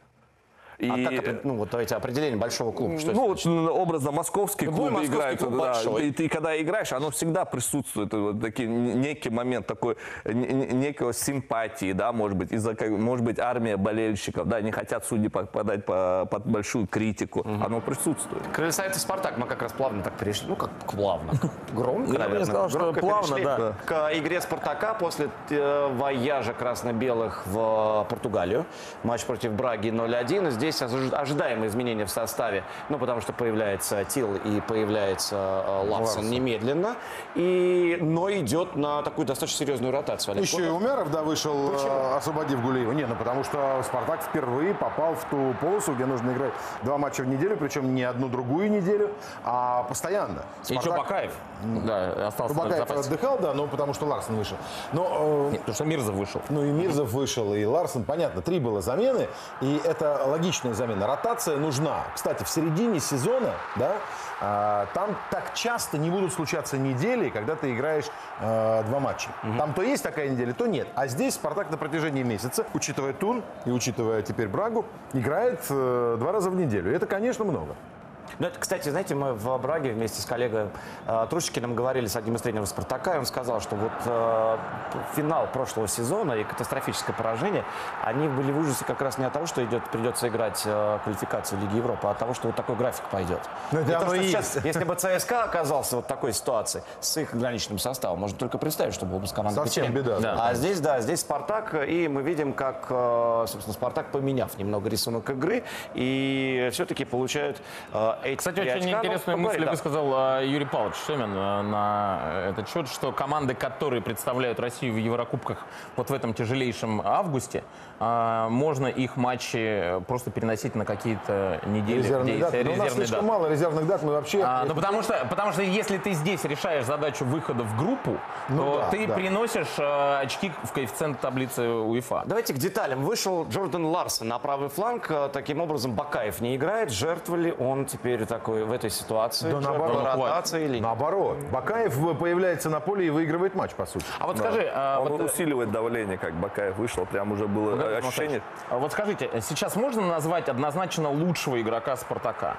И, А как это, ну вот давайте определение большого клуба. Что ну, вот, образно московский Любой клуб московский играет. клуб да, большой. и ты когда играешь, оно всегда присутствует. Вот такие, некий момент такой, некого симпатии, да, может быть, из-за, как- может быть, армия болельщиков, да, не хотят судьи попадать по- под большую критику. Оно присутствует. Крылья это Спартак, мы как раз плавно так перешли. Ну, как плавно. *laughs* Громко, Я наверное. сказал, что плавно, да. К игре Спартака после э, вояжа красно-белых в Португалию. Матч против Браги 0-1. И Здесь ожи- ожидаемые изменения в составе. Ну, потому что появляется Тил и появляется э, Лавсон немедленно. И, но идет на такую достаточно серьезную ротацию. Олег Еще и Конов. Умяров, да, вышел, э, освободив Гулеева. Не, ну потому что Спартак впервые попал в ту полосу, где нужно играть два матча в неделю, причем не одну другую неделю, а постоянно. И еще Бакаев. Да, остался Ну, Бакаев отдыхал, да, но потому что Ларсон вышел. Но, э, Нет, потому что Мирзов вышел. ну и Мирзов вышел, и Ларсон, понятно, три было замены, и это логичная замена. Ротация нужна. Кстати, в середине сезона, да, а, там так часто не будут случаться недели, когда ты играешь э, два матча. Там то есть такая неделя, то нет. А здесь Спартак на протяжении месяца, учитывая Тур и учитывая теперь Брагу, играет э, два раза в неделю. Это, конечно, много. Ну, это, кстати, знаете, мы в Браге вместе с коллегой э, Трушикиным говорили с одним из тренеров «Спартака», и он сказал, что вот э, финал прошлого сезона и катастрофическое поражение, они были в ужасе как раз не от того, что идет, придется играть э, квалификацию Лиги Европы, а от того, что вот такой график пойдет. Ну, И то, что и сейчас, есть. если бы ЦСКА оказался вот такой ситуации с их ограниченным составом, можно только представить, что было бы с командой Совсем беда, да. А здесь, да, здесь Спартак, и мы видим, как, э, собственно, Спартак, поменяв немного рисунок игры, и все-таки получают э, эти Кстати, очень. Ну, интересную поговорим, мысль да. высказал э, Юрий Павлович Семин э, на этот счет, что команды, которые представляют Россию в Еврокубках вот в этом тяжелейшем августе, э, можно их матчи просто переносить на какие-то недели. Резервные даты. Но у нас резервные слишком даты. мало резервных дат, мы вообще... А, ну, потому что, потому что если ты здесь решаешь задачу выхода в группу, Ну то да, ты да. приносишь э, очки в коэффициент таблицы УЕФА. Давайте к деталям. Вышел Джордан Ларсон на правый фланг. Э, Таким образом, Бакаев не играет. Жертва ли он теперь такой в этой ситуации? Да наоборот. ротации или нет? Наоборот. Бакаев появляется на поле и выигрывает матч, по сути. А вот скажи, а, Он вот, э, усиливает давление, как Бакаев вышел, прям уже было Э, Матвей, ощущение. Вот скажите, сейчас можно назвать однозначно лучшего игрока Спартака?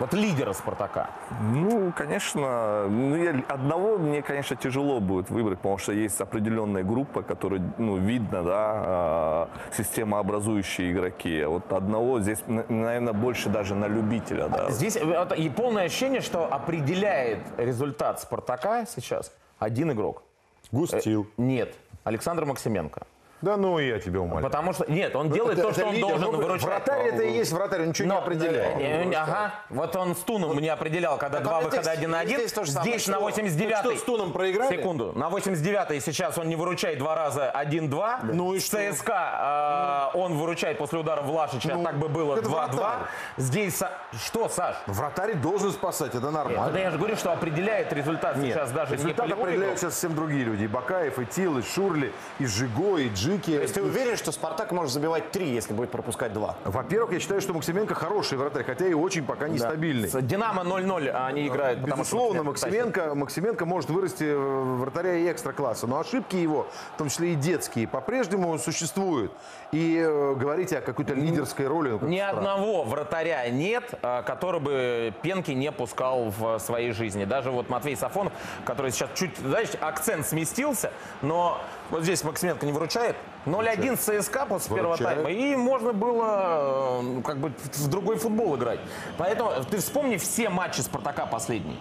Вот лидера Спартака. Ну, конечно, ну, я- одного мне, конечно, тяжело будет выбрать, потому что есть определенная группа, которая, ну, видно, да, э, системообразующие игроки. А вот одного здесь, наверное, больше даже на любителя, да. Здесь э, вот и полное ощущение, что определяет результат Спартака сейчас один игрок. Густил. Э, нет, Александр Максименко. Да ну я тебя умоляю. Потому что, нет, он делает Это- то, это что он лидер. должен Ну, выручать. Вратарь это и есть вратарь, он ничего не Но, определяет. э, э, Ага, вот он с Туном не определял, когда Так два вот выхода здесь- один на один. здесь самое, Здесь на что- 89-й. Ну что, с Туном проиграли? Секунду. На 89-й сейчас он не выручает два раза 1-2. Ну и С что? ЦСКА э, он выручает после удара Влашича, Ну, так бы было это 2-2. вратарь. Здесь... Что, Саш? Вратарь должен спасать, это Нет, нормально. это я же говорю, что определяет результат Нет, сейчас даже результат не полевой определяют сейчас совсем другие люди. И Бакаев, и Тил, и Шурли, и Жиго, и Джики. То есть ты уверен, что Спартак может забивать три, если будет пропускать два? Во-первых, я считаю, что Максименко хороший вратарь, хотя и очень пока нестабильный. С Динамо 0-0 они играют. потому что Безусловно, Максименко Максименко, может вырасти вратаря и экстра-класса, но ошибки его, в том числе и детские, по-прежнему существуют. И э, говорить о какой-то лидерской роли... ну, Ни странно. одного вратаря нет, а, который бы пенки не пускал в своей жизни. Даже вот Матвей Сафонов, который сейчас чуть, знаешь, акцент сместился, но вот здесь Максименко не выручает. 0-1 с ЦСКА после первого тайма. И можно было э, как бы в другой футбол играть. Поэтому ты вспомни все матчи Спартака последние.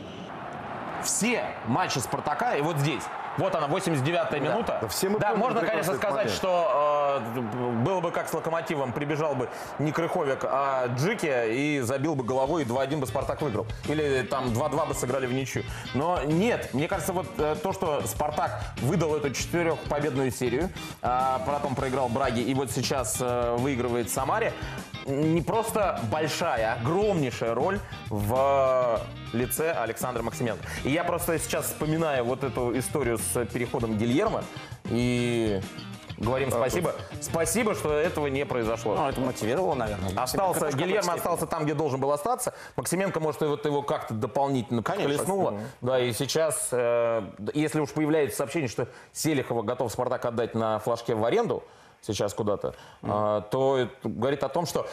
Все матчи Спартака, и вот здесь. Вот она, 89-я минута. Да все мы да, помним можно, конечно, сказать, момент. что э, было бы как с Локомотивом, прибежал бы не Крыховик, а Джики и забил бы головой, и 2-1 бы Спартак выиграл. Или там 2-2 бы сыграли в ничью. Но нет, мне кажется, вот э, то, что Спартак выдал эту четырехпобедную серию, а потом проиграл Браге, и вот сейчас э, выигрывает Самаре, не просто большая, огромнейшая роль в лице Александра Максименко. И я просто сейчас вспоминаю вот эту историю с переходом Гильермо и говорим спасибо. Спасибо, что этого не произошло. Ну, это мотивировало, наверное. Остался, Гильермо остался там, где должен был остаться. Максименко, может, вот его как-то дополнительно подхлестнуло. Да, и сейчас, э, если уж появляется сообщение, что Селихова готов Спартак отдать на флажке в аренду, сейчас куда-то, э, то говорит о том, что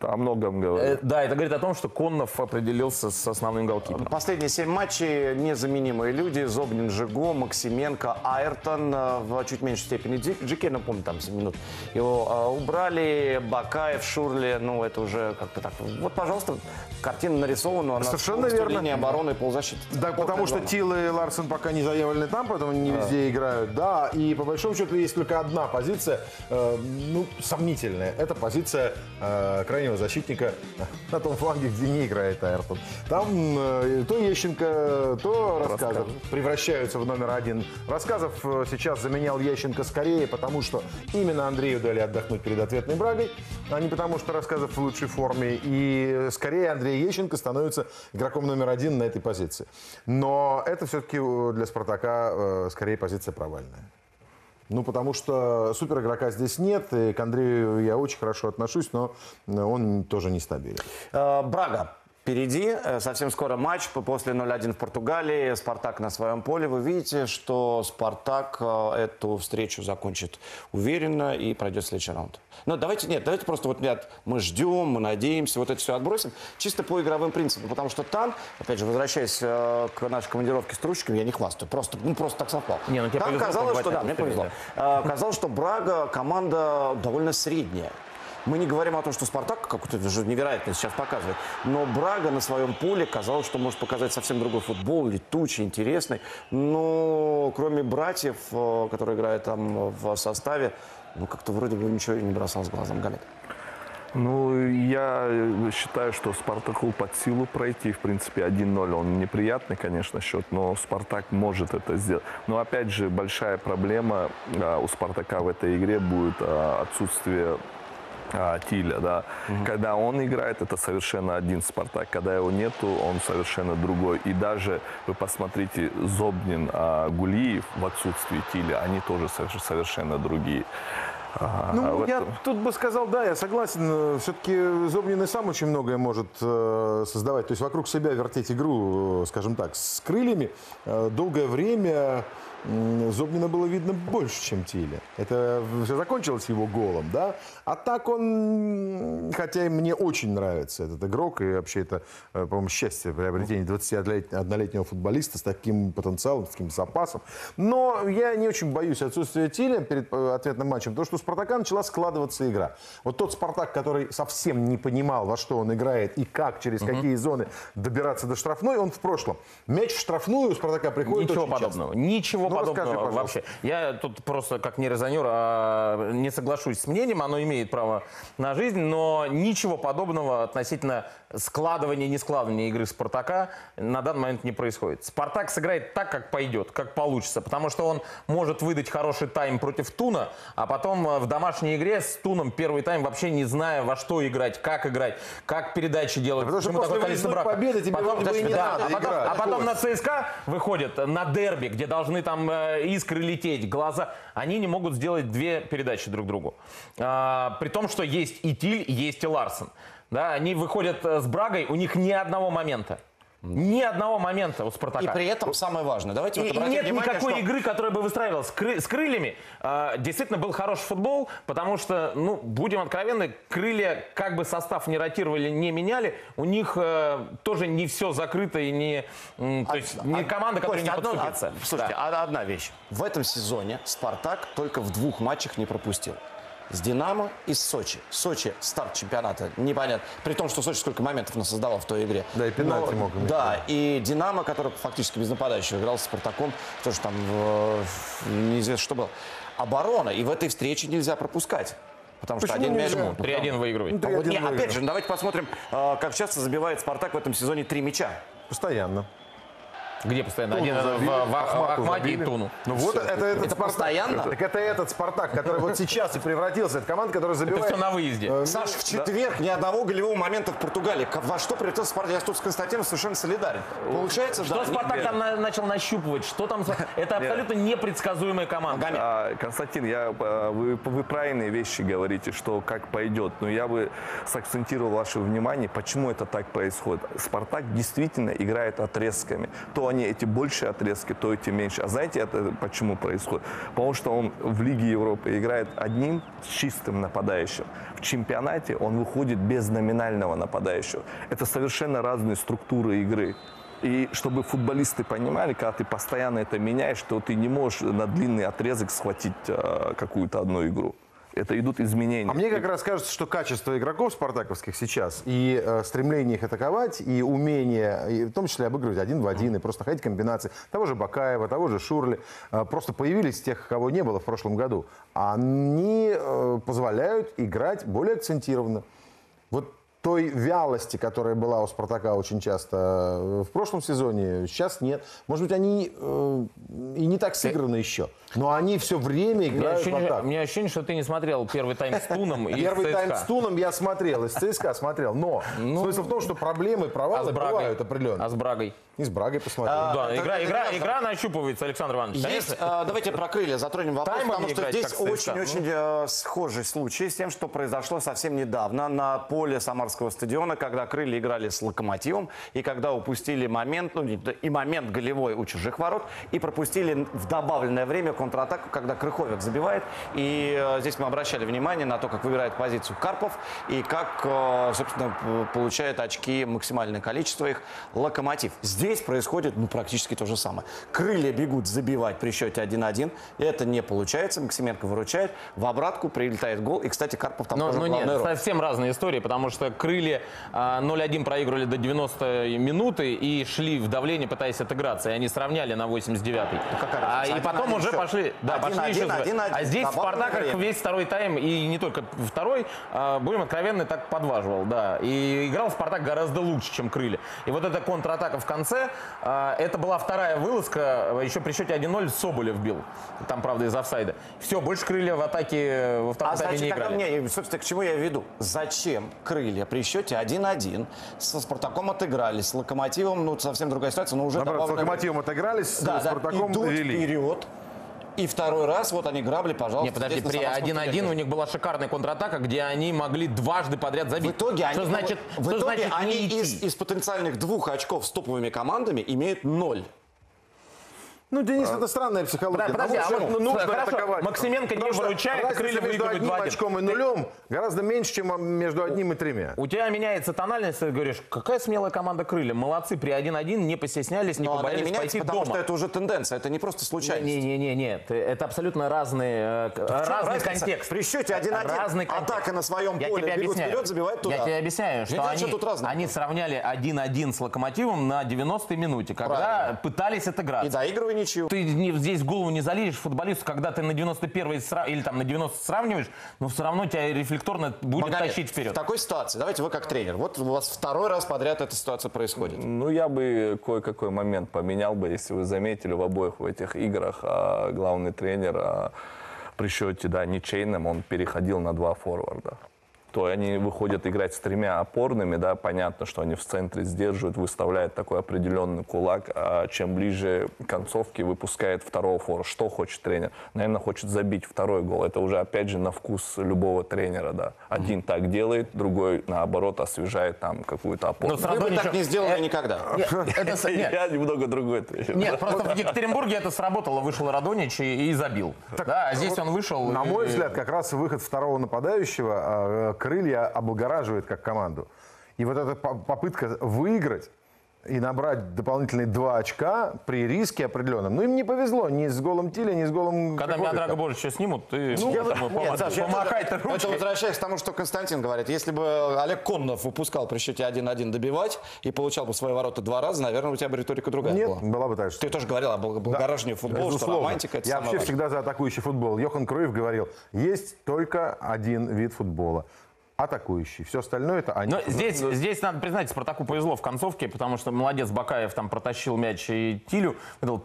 О многом говорит. Э, Да, это говорит о том, что Коннов определился с основным голкипером. Последние семь матчей незаменимые люди. Зобнин, Жиго, Максименко, Айртон. э, В чуть меньшей степени Джике, напомню, там 7 минут. Его э, убрали. Бакаев, Шурли. Ну, это уже как-то так. Вот, пожалуйста, картина нарисована. Она Совершенно верно. Линия обороны и полузащиты. Да, потому что Тил и Ларсен пока не заявлены там, поэтому не везде играют. Да, и по большому счету есть только одна позиция, э, ну, сомнительная. Это позиция э, крайнего защитника *laughs* на том фланге, где не играет Айртон. Там э, то Ещенко, то Рассказов превращаются в номер один. Рассказов э, сейчас заменял Ещенко скорее, потому что именно Андрею дали отдохнуть перед ответной брагой, а не потому что Рассказов в лучшей форме. И скорее Андрей Ещенко становится игроком номер один на этой позиции. Но это все-таки для Спартака э, скорее позиция провальная. Ну, потому что супер игрока здесь нет, и к Андрею я очень хорошо отношусь, но он тоже нестабилен. Э, Брага. Впереди э, совсем скоро матч по- после 0-1 в Португалии. Спартак на своем поле. Вы видите, что Спартак э, эту встречу закончит уверенно и пройдет следующий раунд. Но давайте, нет, давайте просто вот нет, мы ждем, мы надеемся, вот это все отбросим. Чисто по игровым принципам. Потому что там, опять же, возвращаясь э, к нашей командировке с Трущиком, я не хвастаю. Просто, ну, просто так совпало. Не, ну тебе там повезло казалось, что да, мне повезло. Казалось, что Брага команда довольно средняя. Мы не говорим о том, что Спартак какой-то же невероятно сейчас показывает. Но Брага на своем поле казалось, что может показать совсем другой футбол, летучий, интересный. Но кроме братьев, э, которые играют там в составе, ну как-то вроде бы ничего не бросалось глазом. Гамет. Ну, я считаю, что Спартаку под силу пройти. В принципе, 1-0 он неприятный, конечно, счет, но Спартак может это сделать. Но, опять же, большая проблема а, у Спартака в этой игре будет а, отсутствие а, Тиля, да. Когда он играет, это совершенно один Спартак. Когда его нету, он совершенно другой. И даже вы посмотрите, Зобнин, а, Гулиев в отсутствии Тиля, они тоже совер- совершенно другие. А, Ну, в я этом- тут бы сказал, да, я согласен. Все-таки Зобнин и сам очень многое может э, создавать. То есть вокруг себя вертеть игру, э, скажем так, с крыльями. Э, долгое время Зобнина было видно больше, чем Тиля. Это все закончилось его голом, да? А так он, хотя и мне очень нравится этот игрок, и вообще это, э, по-моему, счастье приобретение 21-летнего футболиста с таким потенциалом, с таким запасом. Но я не очень боюсь отсутствия Тиля перед э, ответным матчем, потому что у Спартака начала складываться игра. Вот тот Спартак, который совсем не понимал, во что он играет и как, через какие зоны добираться до штрафной, он в прошлом. Мяч в штрафную у Спартака приходит Ничего очень часто. подобного. Ничего Ну, подобного расскажи, пожалуйста. вообще. Я тут просто как не резонер, а не соглашусь с мнением, оно имеет право на жизнь, но ничего подобного относительно складывания и не складывания игры Спартака на данный момент не происходит. Спартак сыграет так, как пойдет, как получится, потому что он может выдать хороший тайм против Туна, а потом э, в домашней игре с Туном первый тайм вообще не зная, во что играть, как играть, как передачи делать. Потому что такое количество браков. победы тебе Потом- и не да, надо а потом- играть. а потом на. ЦСКА выходят на дерби, где должны там э, искры лететь, глаза. Они не могут сделать две передачи друг другу. А, при том, что есть и Тиль, есть и Ларсен. Да, они выходят э, с Брагой, у них ни одного момента. Ни одного момента у Спартака. И при этом самое важное. Давайте И, вот и нет внимание, никакой что- игры, которая бы выстраивалась с, кры- с крыльями. А, действительно был хороший футбол, потому что, ну, будем откровенны, крылья, как бы состав не ротировали, не меняли, у них э, тоже не все закрыто и не, м, то есть, не команда, которая не одно- подступится. од- Слушайте, а- одна вещь. В этом сезоне Спартак только в двух матчах не пропустил. С Динамо и с Сочи. Сочи старт чемпионата непонятно. При том, что Сочи сколько моментов нас создавал в той игре. Да, и пенальти Но- мог иметь. Да, и Динамо, который фактически без нападающего играл с Спартаком, тоже там э, неизвестно что было. Оборона. И в этой встрече нельзя пропускать. Потому что Почему один мяч... нельзя? 3-1 выигрывает. А вот 3-1 не, опять же, давайте посмотрим, э, как часто забивает Спартак в этом сезоне три мяча. Постоянно. Где постоянно? Туну Один в, забили, в- в Ахмату Ахмате и. Туну. Ну вот это, этот Это Спартак. постоянно? Так это этот Спартак, который вот сейчас и превратился. Это команда, которая забивает. все на выезде. Э, Саш, в четверг ни одного голевого момента в Португалии. Во что превратился Спартак? Я тут с Константином совершенно солидарен. Получается, Что да. Спартак там на- начал нащупывать? Что там? *laughs* Это абсолютно непредсказуемая команда. А, Константин, я, а, вы, вы правильные вещи говорите, что как пойдет. Но я бы сакцентировал ваше внимание, почему это так происходит. Спартак действительно играет отрезками. То они эти большие отрезки, то эти меньше. А знаете, это почему происходит? Потому что он в Лиге Европы играет одним чистым нападающим. В чемпионате он выходит без номинального нападающего. Это совершенно разные структуры игры. И чтобы футболисты понимали, когда ты постоянно это меняешь, что ты не можешь на длинный отрезок схватить э, какую-то одну игру. Это идут изменения. А мне как раз кажется, что качество игроков спартаковских сейчас и э, стремление их атаковать, и умение, и в том числе обыгрывать один в один, и просто ходить комбинации того же Бакаева, того же Шурли, э, просто появились тех, кого не было в прошлом году. Они э, позволяют играть более акцентированно. Вот той вялости, которая была у Спартака очень часто э, в прошлом сезоне, сейчас нет. Может быть, они э, и не так сыграны еще, но они все время играют в ощущение, атаку. у меня ощущение, что ты не смотрел первый тайм с Туном и Первый тайм с Туном я смотрел, из ЦСКА смотрел. Но смысл в том, что проблемы, провалы бывают определенно. А с Брагой? И с Брагой посмотрели. А, Да, это- игра, это игра, игра нащупывается, Александр Иванович. Есть, э, давайте про крылья затронем вопрос, Таймом потому что играть, здесь очень-очень э, схожий случай с тем, что произошло совсем недавно на поле Самарского стадиона, когда крылья играли с Локомотивом, и когда упустили момент, ну, и момент голевой у чужих ворот, и пропустили в добавленное время контратаку, когда Крыховик забивает. И э, здесь мы обращали внимание на то, как выбирает позицию Карпов, и как, э, собственно, получает очки, максимальное количество их, Локомотив. Здесь происходит ну, практически то же самое. Крылья бегут забивать при счете 1-1. Это не получается. Максименко выручает. В обратку прилетает гол. И, кстати, Карпов там Но, тоже но главная нет, роль. совсем разные истории, потому что крылья а, 0-1 проигрывали до 90 минуты и шли в давление, пытаясь отыграться. И они сравняли на 89-й. а, и потом 1-1 уже счет. пошли. Да, 1-1, пошли еще. 1-1. А здесь Добавленное Спартак время. весь второй тайм, и не только второй, а, будем откровенны, так подваживал. Да. И играл Спартак гораздо лучше, чем крылья. И вот эта контратака в конце, а, это была вторая вылазка, еще при счете 1-0 Соболев бил. Там, правда, из офсайда. Все, больше крылья в атаке во втором А тайме значит, не играли. мне, собственно, к чему я веду? Зачем крылья при счете 1-1 со Спартаком отыгрались, с Локомотивом, ну, совсем другая ситуация, но уже Наоборот, с Локомотивом отыгрались, с да, да, Спартаком идут вели. вперед. И второй раз, вот они грабли, пожалуйста. Не, подожди, при Самарском 1-1 стадионе. у них была шикарная контратака, где они могли дважды подряд забить. В итоге они, что значит, в что итоге значит они не из, из потенциальных двух очков с топовыми командами имеют ноль. Ну, Денис, это странная психология. Да, подожди, Ну, а вот, нужно хорошо, атаковать. Максименко не выручает, крылья между одним 2-1. очком и нулем гораздо меньше, чем между одним и тремя. У тебя меняется тональность, ты говоришь, какая смелая команда крылья. Молодцы, при 1-1 не постеснялись, не Но не побоялись меняется, пойти потому дома. что это уже тенденция, это не просто случайность. Не-не-не, нет, это абсолютно разные, э, В чем разный разница? контекст. При счете 1-1 Разный контекст. атака на своем Я поле, тебе бегут объясняю. вперед, забивают туда. Я тебе объясняю, что они, тут они сравняли 1-1 с Локомотивом на 90-й минуте, когда Правильно. пытались отыграться. И доигрывай ничью. Ты не- здесь голову не залезешь футболисту, когда ты на 91-й сра- или там на 90 сравниваешь, но все равно тебя рефлекторно будет Магомед, тащить вперед. В такой ситуации, давайте вы как тренер. Вот у вас второй раз подряд эта ситуация происходит. Ну, я бы кое-какой момент поменял бы, если вы заметили, в обоих в этих играх а, главный тренер а, при счете, да, ничейном, он переходил на два форварда. То они выходят играть с тремя опорными, да, понятно, что они в центре сдерживают, выставляют такой определенный кулак, а чем ближе к концовке выпускает второго фора. Что хочет тренер? Наверное, хочет забить второй гол. Это уже, опять же, на вкус любого тренера, да. Один так делает, другой, наоборот, освежает там какую-то опору. Но равно Вы бы так ничего- не сделали Э, никогда. С- *laughs* нет. Я немного другой тренер. Нет, просто в Екатеринбурге это сработало. Вышел Радонич и, забил. да, а здесь Вот, он вышел... На мой взгляд, как раз выход второго нападающего а, э, крылья облагораживает как команду. И вот эта по- попытка выиграть и набрать дополнительные два очка при риске определенном. Ну, им не повезло ни с голом Тиля, ни с голом Когда меня. Драго Божич еще снимут, ты Ну, я Нет, Саш, помахай Это ручкой. возвращаясь к тому, что Константин говорит. Если бы Олег Коннов выпускал при счете 1-1 добивать и получал бы свои ворота два раза, наверное, у тебя бы риторика другая Нет, была. была бы так же. Ты тоже говорил о бл- благораживании футбола, что романтика это Я вообще важное. всегда за атакующий футбол. Йохан Круев говорил, есть только один вид футбола. Атакующий. Все остальное это они. Но здесь, здесь надо признать, Спартаку повезло в концовке, потому что молодец Бакаев там протащил мяч и Тилю.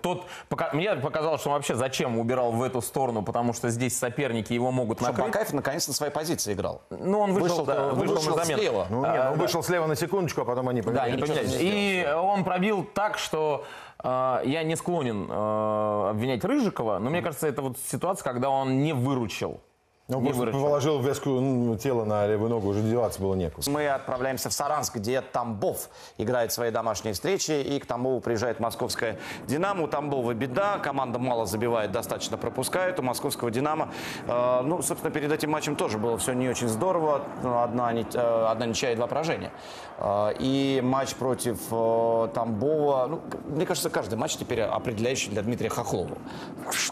Тот, пока, мне показалось, что он вообще зачем убирал в эту сторону, потому что здесь соперники его могут Что накрыть. Бакаев наконец на своей позиции играл. Ну, он вышел, да, он вышел, вышел на замену. слева. Ну, нет, А, он да. вышел слева на секундочку, а потом они Да, поменялись. не ничего поменялись. не И он пробил так, что э, я не склонен э, обвинять Рыжикова, но мне кажется, это вот ситуация, когда он не выручил. Он не просто выручил. положил вескую ну, тело на левую ногу, уже деваться было некуда. Мы отправляемся в Саранск, где Тамбов играет свои домашние встречи, и к Тамбову приезжает московская «Динамо». У Тамбова беда, команда мало забивает, достаточно пропускает. У московского «Динамо», э, ну, собственно, перед этим матчем тоже было все не очень здорово. Ну, Одна, э, одна ничья и два поражения. Э, и матч против э, Тамбова, ну, мне кажется, каждый матч теперь определяющий для Дмитрия Хохлова.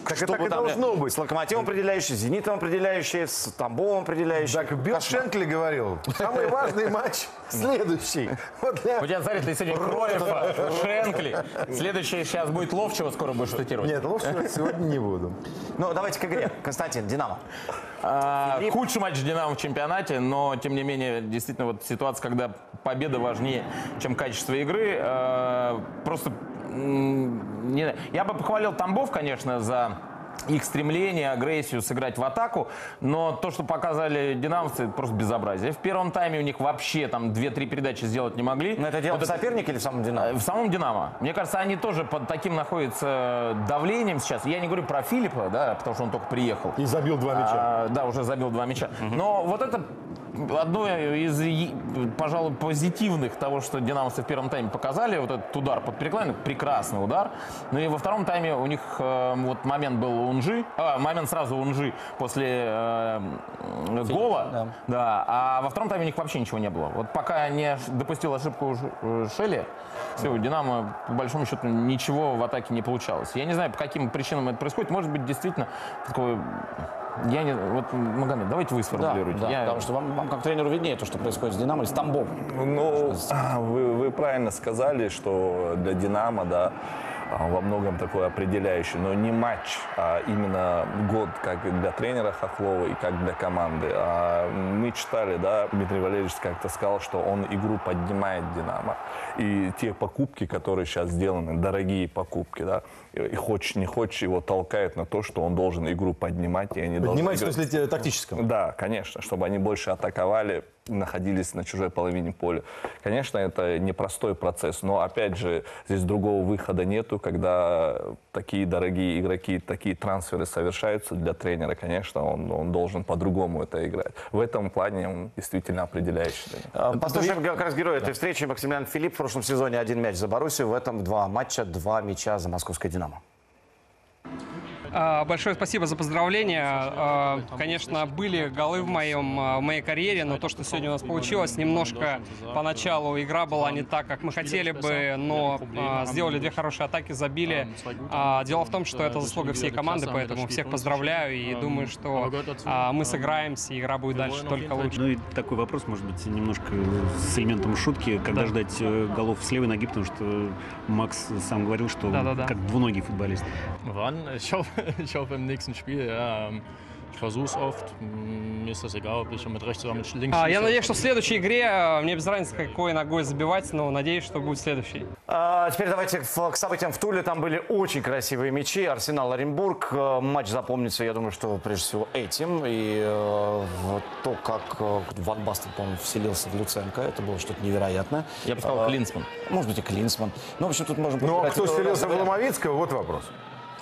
Так Что и так бы и должно быть. С «Локомотивом» определяющий, с «Зенитом» определяющий, с Тамбовом определяющий. Так Билл Кошмар. Шенкли говорил, самый важный матч следующий. Вот для- У тебя, смотри, ты сегодня Кроева, Шенкли. Следующий сейчас будет Ловчего, скоро будешь цитировать. Нет, лучше сегодня не буду. Ну, давайте к игре. Константин, «Динамо». А, худший матч Динамо в чемпионате, но тем не менее, действительно, вот ситуация, когда победа важнее, чем качество игры. э, просто не знаю. я бы похвалил Тамбов, конечно, за их стремление, агрессию сыграть в атаку, но то, что показали динамовцы, это просто безобразие. В первом тайме у них вообще там 2-3 передачи сделать не могли. Но это дело Вот в сопернике или в самом «Динамо»? в самом «Динамо». Мне кажется, они тоже под таким находятся давлением сейчас. Я не говорю про Филиппа, да, потому что он только приехал. И забил два мяча. А, да, уже забил два мяча. Но вот это одно из, пожалуй, позитивных того, что динамовцы в первом тайме показали. Вот этот удар под перекладину, прекрасный удар. Ну и во втором тайме у них э, вот момент был у Унжи, а, момент сразу у Унжи после э, гола. Да. А во втором тайме у них вообще ничего не было. Вот пока не допустил ошибку э, Шелли, все, у Динамо, по большому счету, ничего в атаке не получалось. Я не знаю, по каким причинам это происходит. Может быть, действительно, такое... Я не... Вот, Магомед, давайте вы Да, сформулируете. да, Я- потому что вам, вам как тренеру виднее то, что происходит с «Динамо» и с Тамбовом. Ну, вы, вы правильно сказали, что для «Динамо», да, а, во многом такой определяющий, но не матч, а именно год как и для тренера Хохлова и как для команды. А мы читали, да, Дмитрий Валерьевич как-то сказал, что он игру поднимает «Динамо». И те покупки, которые сейчас сделаны, дорогие покупки, да, и хочешь не хочешь, его толкает на то, что он должен игру поднимать, и они должны Поднимать в смысле тактическом? да, конечно, чтобы они больше атаковали, находились на чужой половине поля. Конечно, это непростой процесс, но, опять же, здесь другого выхода нету, когда такие дорогие игроки, такие трансферы совершаются для тренера, конечно, он, он должен по-другому это играть. В этом плане он действительно определяющий. А, Послушаем как раз героя этой встречи. Максимилиан Филипп в прошлом сезоне один мяч за Боруссию, в этом два матча, два мяча за московское «Динамо». А, Большое спасибо за поздравления. А, Конечно, были голы в, моем, а, в моей карьере, но то, что сегодня у нас получилось, немножко поначалу игра была не так, как мы хотели бы, но сделали две хорошие атаки, забили. Дело в том, что это заслуга всей команды, поэтому всех поздравляю и думаю, что мы сыграемся, и игра будет дальше только лучше. Ну и такой вопрос, может быть, немножко с элементом шутки. Когда Да. ждать э, голов с левой ноги, потому что Макс сам говорил, что Да-да-да. как двуногий футболист. Ich hoffe, *laughs* ich hoffe im nächsten Spiel. Ja, ähm, ich versuche es oft. Mir ist das egal, ob ich mit rechts oder mit links А, Я надеюсь, что в следующей игре, а, мне без разницы, какой ногой забивать, но надеюсь, что будет следующий. А, Теперь давайте к событиям в Туле. Там были очень красивые мячи. Арсенал Оренбург. Э, Матч запомнится, я думаю, что прежде всего этим. И э, то, как э, Ван Бастен, по-моему, вселился в Люценко, это было что-то невероятное. Я бы сказал, А, Клинсман. Может быть, и Клинсман. Ну, в общем, тут можем... Ну, а кто вселился в. Ломовицкого, вот вопрос.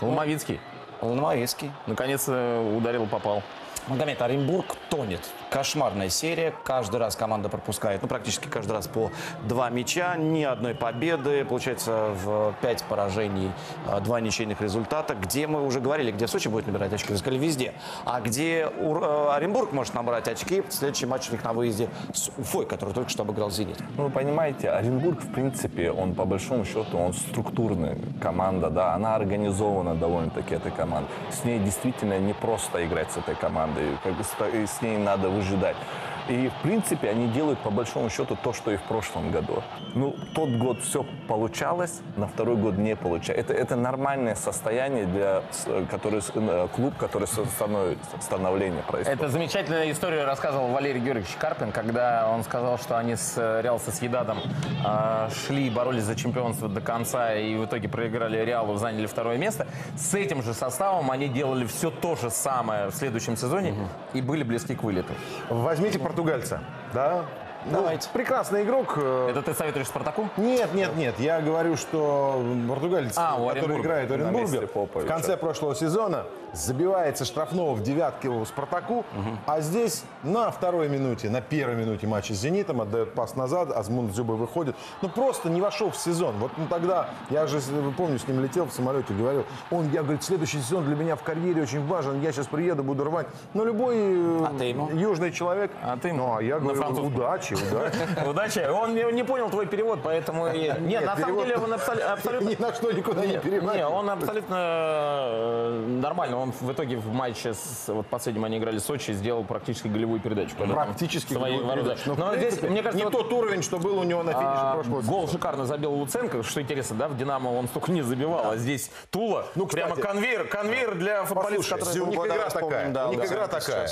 Ломовицкий. Ломовицкий. Наконец ударил, попал. Магомед, Оренбург тонет. Кошмарная серия. Каждый раз команда пропускает, ну, практически каждый раз по два мяча. Ни одной победы. Получается, в пять поражений, а, два ничейных результата. Где мы уже говорили, где Сочи будет набирать очки, вы сказали, везде. А где Ур- э, Оренбург может набрать очки, следующий матч у них на выезде с Уфой, который только что обыграл «Зенит». Ну, вы понимаете, Оренбург, в принципе, он по большому счету, он структурная команда, да, она организована довольно-таки, эта команда. С ней действительно не просто играть с этой командой, как бы с, и с ней выжидать. И, в принципе, они делают по большому счету то, что и в прошлом году. Ну, тот год все получалось, на второй год не получалось. Это, это нормальное состояние для который, э, клуб, который со- становится, становление происходит. Это замечательная история рассказывал Валерий Георгиевич Карпин, когда он сказал, что они с э, Реал Соседадом э, шли, боролись за чемпионство до конца и в итоге проиграли Реалу, заняли второе место. С этим же составом они делали все то же самое в следующем сезоне и были близки к вылету. Возьмите португальца, да? Давайте. прекрасный игрок. э, Это ты советуешь Спартаку? Нет, нет, нет. Я говорю, что португалец, А, который играет в Оренбурге, в конце прошлого сезона забивается штрафного в девятке у Спартаку, а здесь на второй минуте, на первой минуте матча с Зенитом отдает пас назад, Азмунд Зюба выходит. Ну просто не вошел в сезон. Вот ну, тогда, я же, вы помню, с ним летел в самолете, говорил, он, я, говорит, следующий сезон для меня в карьере очень важен, я сейчас приеду, буду рвать. Но любой э, южный человек, А ты ну, а я говорю, французском. Удачи, удачи. Удачи. Он не, не понял твой перевод, поэтому... и- Нет, Нет, на самом перевод деле он абсол- *laughs* абсолютно... Ни на что никуда не переводит. не, он абсолютно э, нормально. Он в итоге в матче с вот последним они играли с Сочи, сделал практически голевую передачу. когда там Практически свои ворота. передачу. Но, Но в здесь, принципе, мне кажется, не вот, тот уровень, что был у него на финише а, прошлого гол сезона. шикарно забил Луценко, что интересно, да, в Динамо он столько не забивал, а здесь Тула, ну, прямо кстати, конвейер, конвейер для футболиста, Послушай, у них игра такая. у них игра такая.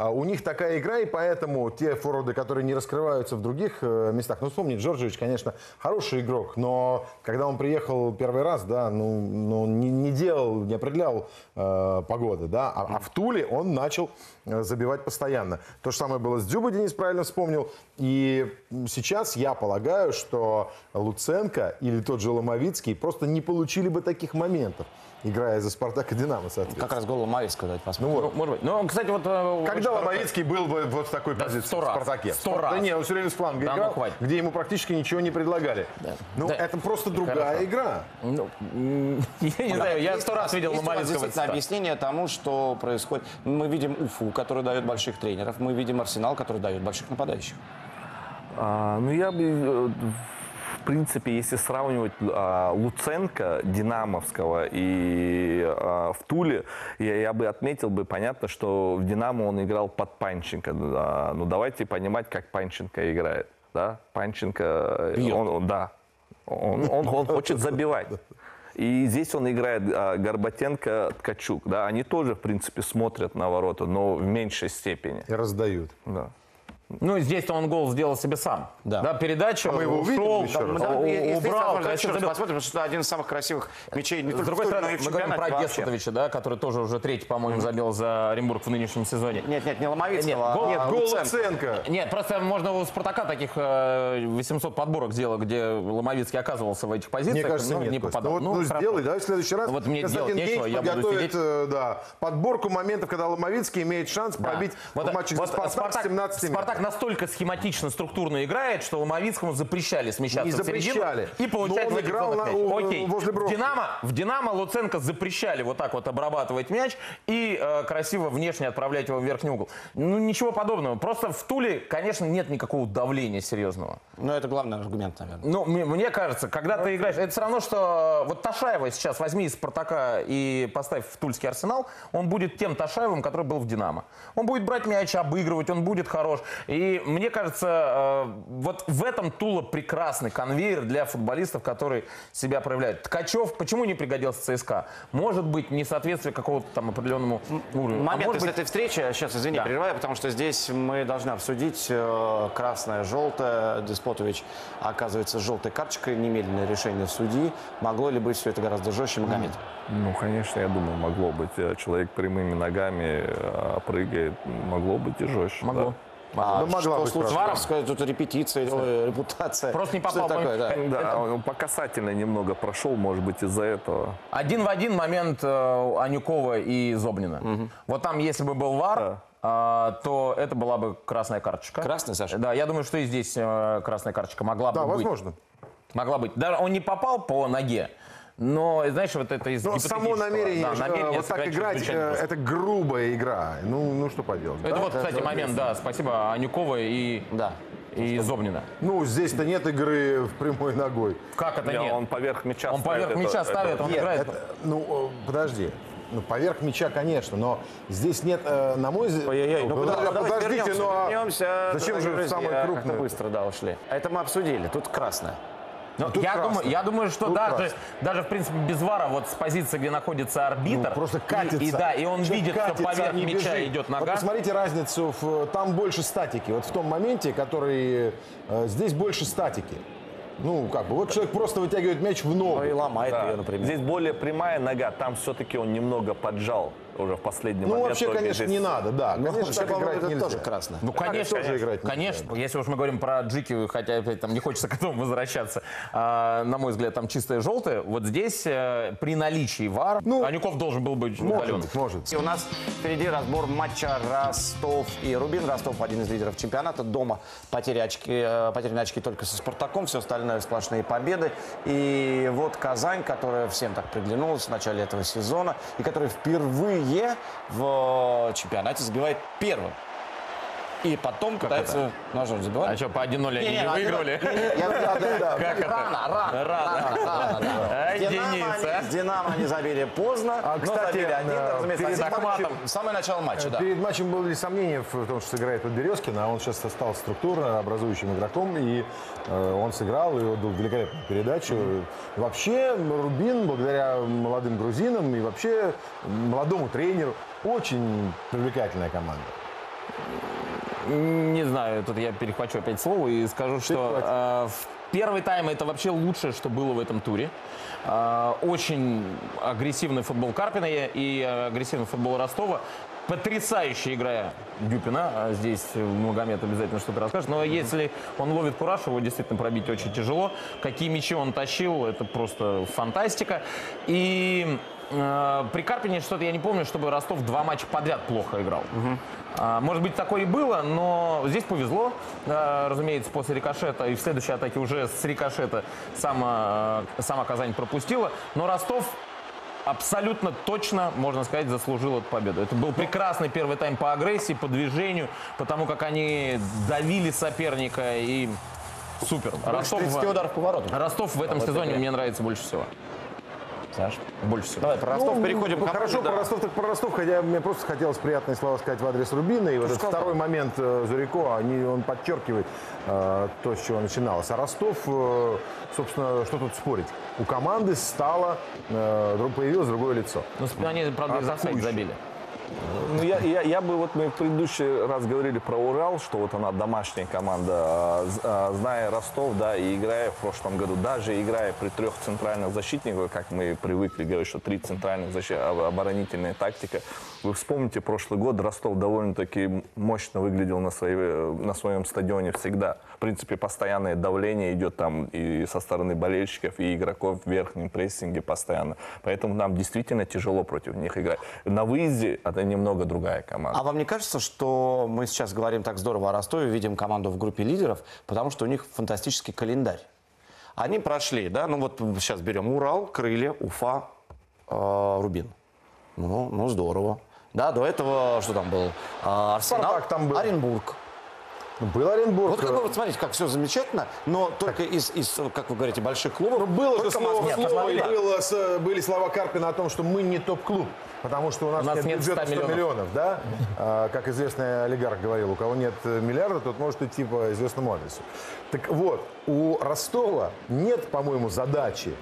А у них такая игра, и поэтому те форварды, которые не раскрываются в других э, местах. Ну, вспомни, Джорджевич, конечно, хороший игрок, но когда он приехал первый раз, да, ну, ну не, не делал, не определял э, погода, да, а, а в Туле он начал э, забивать постоянно. То же самое было с Дзюбой, Денис правильно вспомнил. И сейчас я полагаю, что Луценко или тот же Ломовицкий просто не получили бы таких моментов играя за «Спартак» и «Динамо», соответственно. Как раз гол Ломовицкого давайте посмотрим. Ну, вот. Может быть. Ну, кстати, вот... э, Когда Ломовицкий был бы вот в такой Да, позиции сто в раз. «Спартаке»? Сто Да раз. нет, он все время с фланга Да, ну, играл, хватит. где ему практически ничего не предлагали. Ну, Да. это просто другая Хорошо. игра. Ну, *laughs* я не знаю, я Есть сто раз видел есть Ломовицкого. действительно объяснение тому, что происходит. Мы видим Уфу, который дает больших тренеров, мы видим Арсенал, который дает больших нападающих. А, ну, я бы, э, в принципе, если сравнивать а, Луценко, Динамовского и а, в Туле, я, я бы отметил бы, понятно, что в Динамо он играл под Панченко. А, ну, давайте понимать, как Панченко играет. Да? Панченко, Бьет. он, он- да, он, он, он хочет забивать. И здесь он играет а, Горбатенко, Ткачук. Да? Они тоже, в принципе, смотрят на ворота, но в меньшей степени. И раздают. Да. Ну, здесь-то он гол сделал себе сам. Да. передача, А мы его увидим ушел, еще раз? Мы давай, у- если убрал, дальше еще раз посмотрим, потому что это один из самых красивых мячей не С другой стороны, мы говорим про. Деспотовича, да, который тоже уже третий, по-моему, забил за Оренбург в нынешнем сезоне. Нет, нет, не Ломовицкого, гол- а Нет, гол Луценко. Луценко. Нет, просто можно у Спартака таких э, 800 подборок сделать, где Ломовицкий оказывался в этих позициях, Мне кажется, но нет. не попадал. Ну, вот, ну, сделай, давай в следующий раз. Ну, вот мне делать нечего, я буду сидеть. э, да, подборку моментов, когда Ломовицкий имеет шанс Да. пробить в матче вот за Спартак, с 17 метров. Спартак настолько схематично, структурно играет, что Ломовицкому запрещали смещаться Не в середину запрещали. и получать Но он играл на- мяч. у- Окей. возле В. Динамо, в Динамо Луценко запрещали вот так вот обрабатывать мяч и э, красиво внешне отправлять его в верхний угол. Ну, ничего подобного. Просто в Туле, конечно, нет никакого давления серьезного. Ну, это главный аргумент, наверное. Ну, мне, мне кажется, когда ты играешь, это все равно, что вот Ташаева сейчас возьми из Спартака и поставь в Тульский Арсенал, он будет тем Ташаевым, который был в Динамо. Он будет брать мяч, обыгрывать, он будет хорош. И мне кажется, э, вот в этом Тула прекрасный конвейер для футболистов, которые себя проявляют. Ткачев почему не пригодился ЦСКА? Может быть, несоответствие какого-то там определенному уровню. А Момент может из быть, этой встречи, сейчас, извини, Да. прерываю, потому что здесь мы должны обсудить э, красное, желтое. Деспотович оказывается с желтой карточкой, немедленное решение судьи. Могло ли быть все это гораздо жестче, Магомед? Ну, конечно, я думаю, могло быть. Э, Человек прямыми ногами прыгает, могло быть и жестче. Могло. А Ну, могла что быть. Сказать, Тут репетиция, ой, репутация. Просто не попал это такое, да? Да, он по касательной немного прошел, может быть, из-за этого. Один в один момент э, Анюкова и Зобнина. Вот там, если бы был ВАР, а, то это была бы красная карточка. Красная, Саша? Да, я думаю, что и здесь э, красная карточка могла Да, бы быть. возможно. Могла быть. Да, он не попал по ноге, но, знаешь, вот это из Но само гипотетического. намерение, Да, э, намерение вот так играть, э, это грубая игра. Ну, ну что поделать. Это да? вот, кстати, момент, да, спасибо Анюкова и, Да. и Зобнина. Ну, здесь-то нет игры в прямой ногой. Как это Не, нет? Он поверх мяча Он ставит, поверх это- мяча это- ставит, он Нет, играет. это- ну, э, подожди. Ну, поверх мяча, конечно, но здесь нет, э, на мой взгляд... Ой-ой-ой, ну Подожди, подождите, вернемся, ну а вернемся, зачем же самое крупное? быстро, да, ушли. Это мы обсудили, тут красное. Ну, тут я, красный. думаю, я думаю, что Тут даже, красный. даже, в принципе, без вара, вот с позиции, где находится арбитр, Ну, просто и- катится. И, да, и он Человек видит, что катится, поверх не мяча бежит. идет Вот нога. посмотрите разницу, в, там больше статики. Вот в том моменте, который э, здесь больше статики. Ну, как бы, вот человек просто вытягивает мяч в ногу. Ну и ломает Да. ее, например. Здесь более прямая нога, там все-таки он немного поджал уже в последний Ну, момент. вообще, конечно, здесь- не надо, да. Ну, Конечно, вообще, так играть это нельзя. тоже красное. Ну, Так конечно, тоже играть нельзя. конечно. Если уж мы говорим про Джики, хотя опять там не хочется к этому возвращаться, а, на мой взгляд, там чистое желтое. Вот здесь э, при наличии ВАР Ну, Анюков должен был быть удален. Может быть, может. И у нас впереди разбор матча Ростов и Рубин. Ростов один из лидеров чемпионата. Дома потери очки, э, потерянные очки только со Спартаком. Все остальное сплошные победы. И вот Казань, которая всем так приглянулась в начале этого сезона. И которая впервые в чемпионате забивает первым. И потом пытается... Ну, а что, забивали? А что, по 1-0 они не один- выигрывали? Как это? Рано, рано, рано, рано, с Динамо они забили поздно, А, но кстати, забили один, разумеется. Самое начало матча, да. Перед матчем было ли сомнение в том, что сыграет под Березкина, а он сейчас стал структурно образующим игроком, и э, он сыграл, и отдал великолепную передачу. Вообще, Рубин, благодаря молодым грузинам и вообще молодому тренеру, очень привлекательная команда. Не знаю, тут я перехвачу опять слово и скажу, что э, в Первый тайм это вообще лучшее, что было в этом туре. А, Очень агрессивный футбол Карпина и агрессивный футбол Ростова. Потрясающая игра Дюпина. А Здесь Магомед обязательно что-то расскажет. Но если он ловит кураж, его действительно пробить очень тяжело. Какие мячи он тащил, это просто фантастика. И э, при Карпине что-то я не помню, чтобы Ростов два матча подряд плохо играл. А, Может быть, такое и было, но здесь повезло, э, разумеется, после рикошета. И в следующей атаке уже с рикошета сама, э, сама Казань пропустила. Но Ростов абсолютно точно, можно сказать, заслужил эту победу. Это был прекрасный первый тайм по агрессии, по движению, потому как они давили соперника и супер. Больше 30 ударов по воротам. Ростов в этом А сезоне игре. мне нравится больше всего. Саш? Больше всего. Давай, про Ростов Ну, переходим ну, Хорошо, да. про Ростов так про Ростов, хотя мне просто хотелось приятные слова сказать в адрес Рубина. И вот этот сказал. второй момент э, Зурико, они, он подчеркивает э, то, с чего начиналось. А Ростов, э, собственно, что тут спорить? У команды стало, э, появилось другое лицо. Ну, они, правда, офсайд Атакующий. забили. Ну, я, я, я бы, вот мы в предыдущий раз говорили про Урал, что вот она домашняя команда, а, а, зная Ростов, да, и играя в прошлом году, даже играя при трех центральных защитниках, как мы привыкли говорить, что три центральных защи- об- оборонительная тактика, вы вспомните прошлый год, Ростов довольно-таки мощно выглядел на, своей, на своем стадионе всегда. В принципе, постоянное давление идет там и со стороны болельщиков, и игроков в верхнем прессинге постоянно. Поэтому нам действительно тяжело против них играть. На выезде это немного другая команда. А вам не кажется, что мы сейчас говорим так здорово о Ростове, видим команду в группе лидеров, потому что у них фантастический календарь. Они прошли, да, ну вот сейчас берем Урал, Крылья, Уфа, э, Рубин. Ну, ну здорово. Да, до этого что там был? А, Арсенал, Спартак там был. Оренбург. Ну, Был Оренбург. Вот как бы, вот смотрите, как все замечательно, но только из, из, как вы говорите, больших клубов. Ну, было же слово, слово, Да. было с- были слова Карпина о том, что мы не топ-клуб, потому что у нас, У нас нет, нет бюджета 100 100 миллионов, миллионов. да? А, как известный олигарх говорил, у кого нет миллиарда, тот может идти по известному адресу. Так вот, у Ростова нет, по-моему, задачи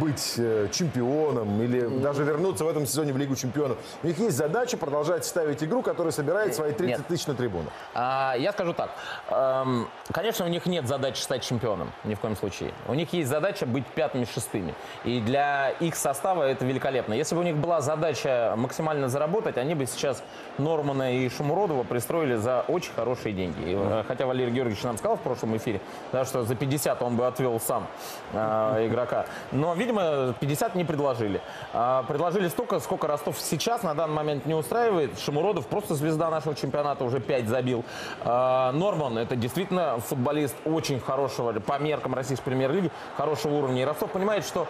быть э, чемпионом или даже вернуться в этом сезоне в Лигу чемпионов. У них есть задача продолжать ставить игру, которая собирает свои 30 Нет. тысяч на трибунах. А, я скажу так. Эм, конечно, у них нет задачи стать чемпионом, ни в коем случае. У них есть задача быть пятыми, шестыми. И для их состава это великолепно. Если бы у них была задача максимально заработать, они бы сейчас Нормана и Шумуродова пристроили за очень хорошие деньги. И, э, Хотя Валерий Георгиевич нам сказал в прошлом эфире, да, что за 50 он бы отвел сам э, игрока. Но, видимо, 50 не предложили. А, предложили столько, сколько Ростов сейчас на данный момент не устраивает. Шамуродов просто звезда нашего чемпионата, уже 5 забил. А, Норман, это действительно футболист очень хорошего, по меркам российской премьер-лиги, хорошего уровня. И Ростов понимает, что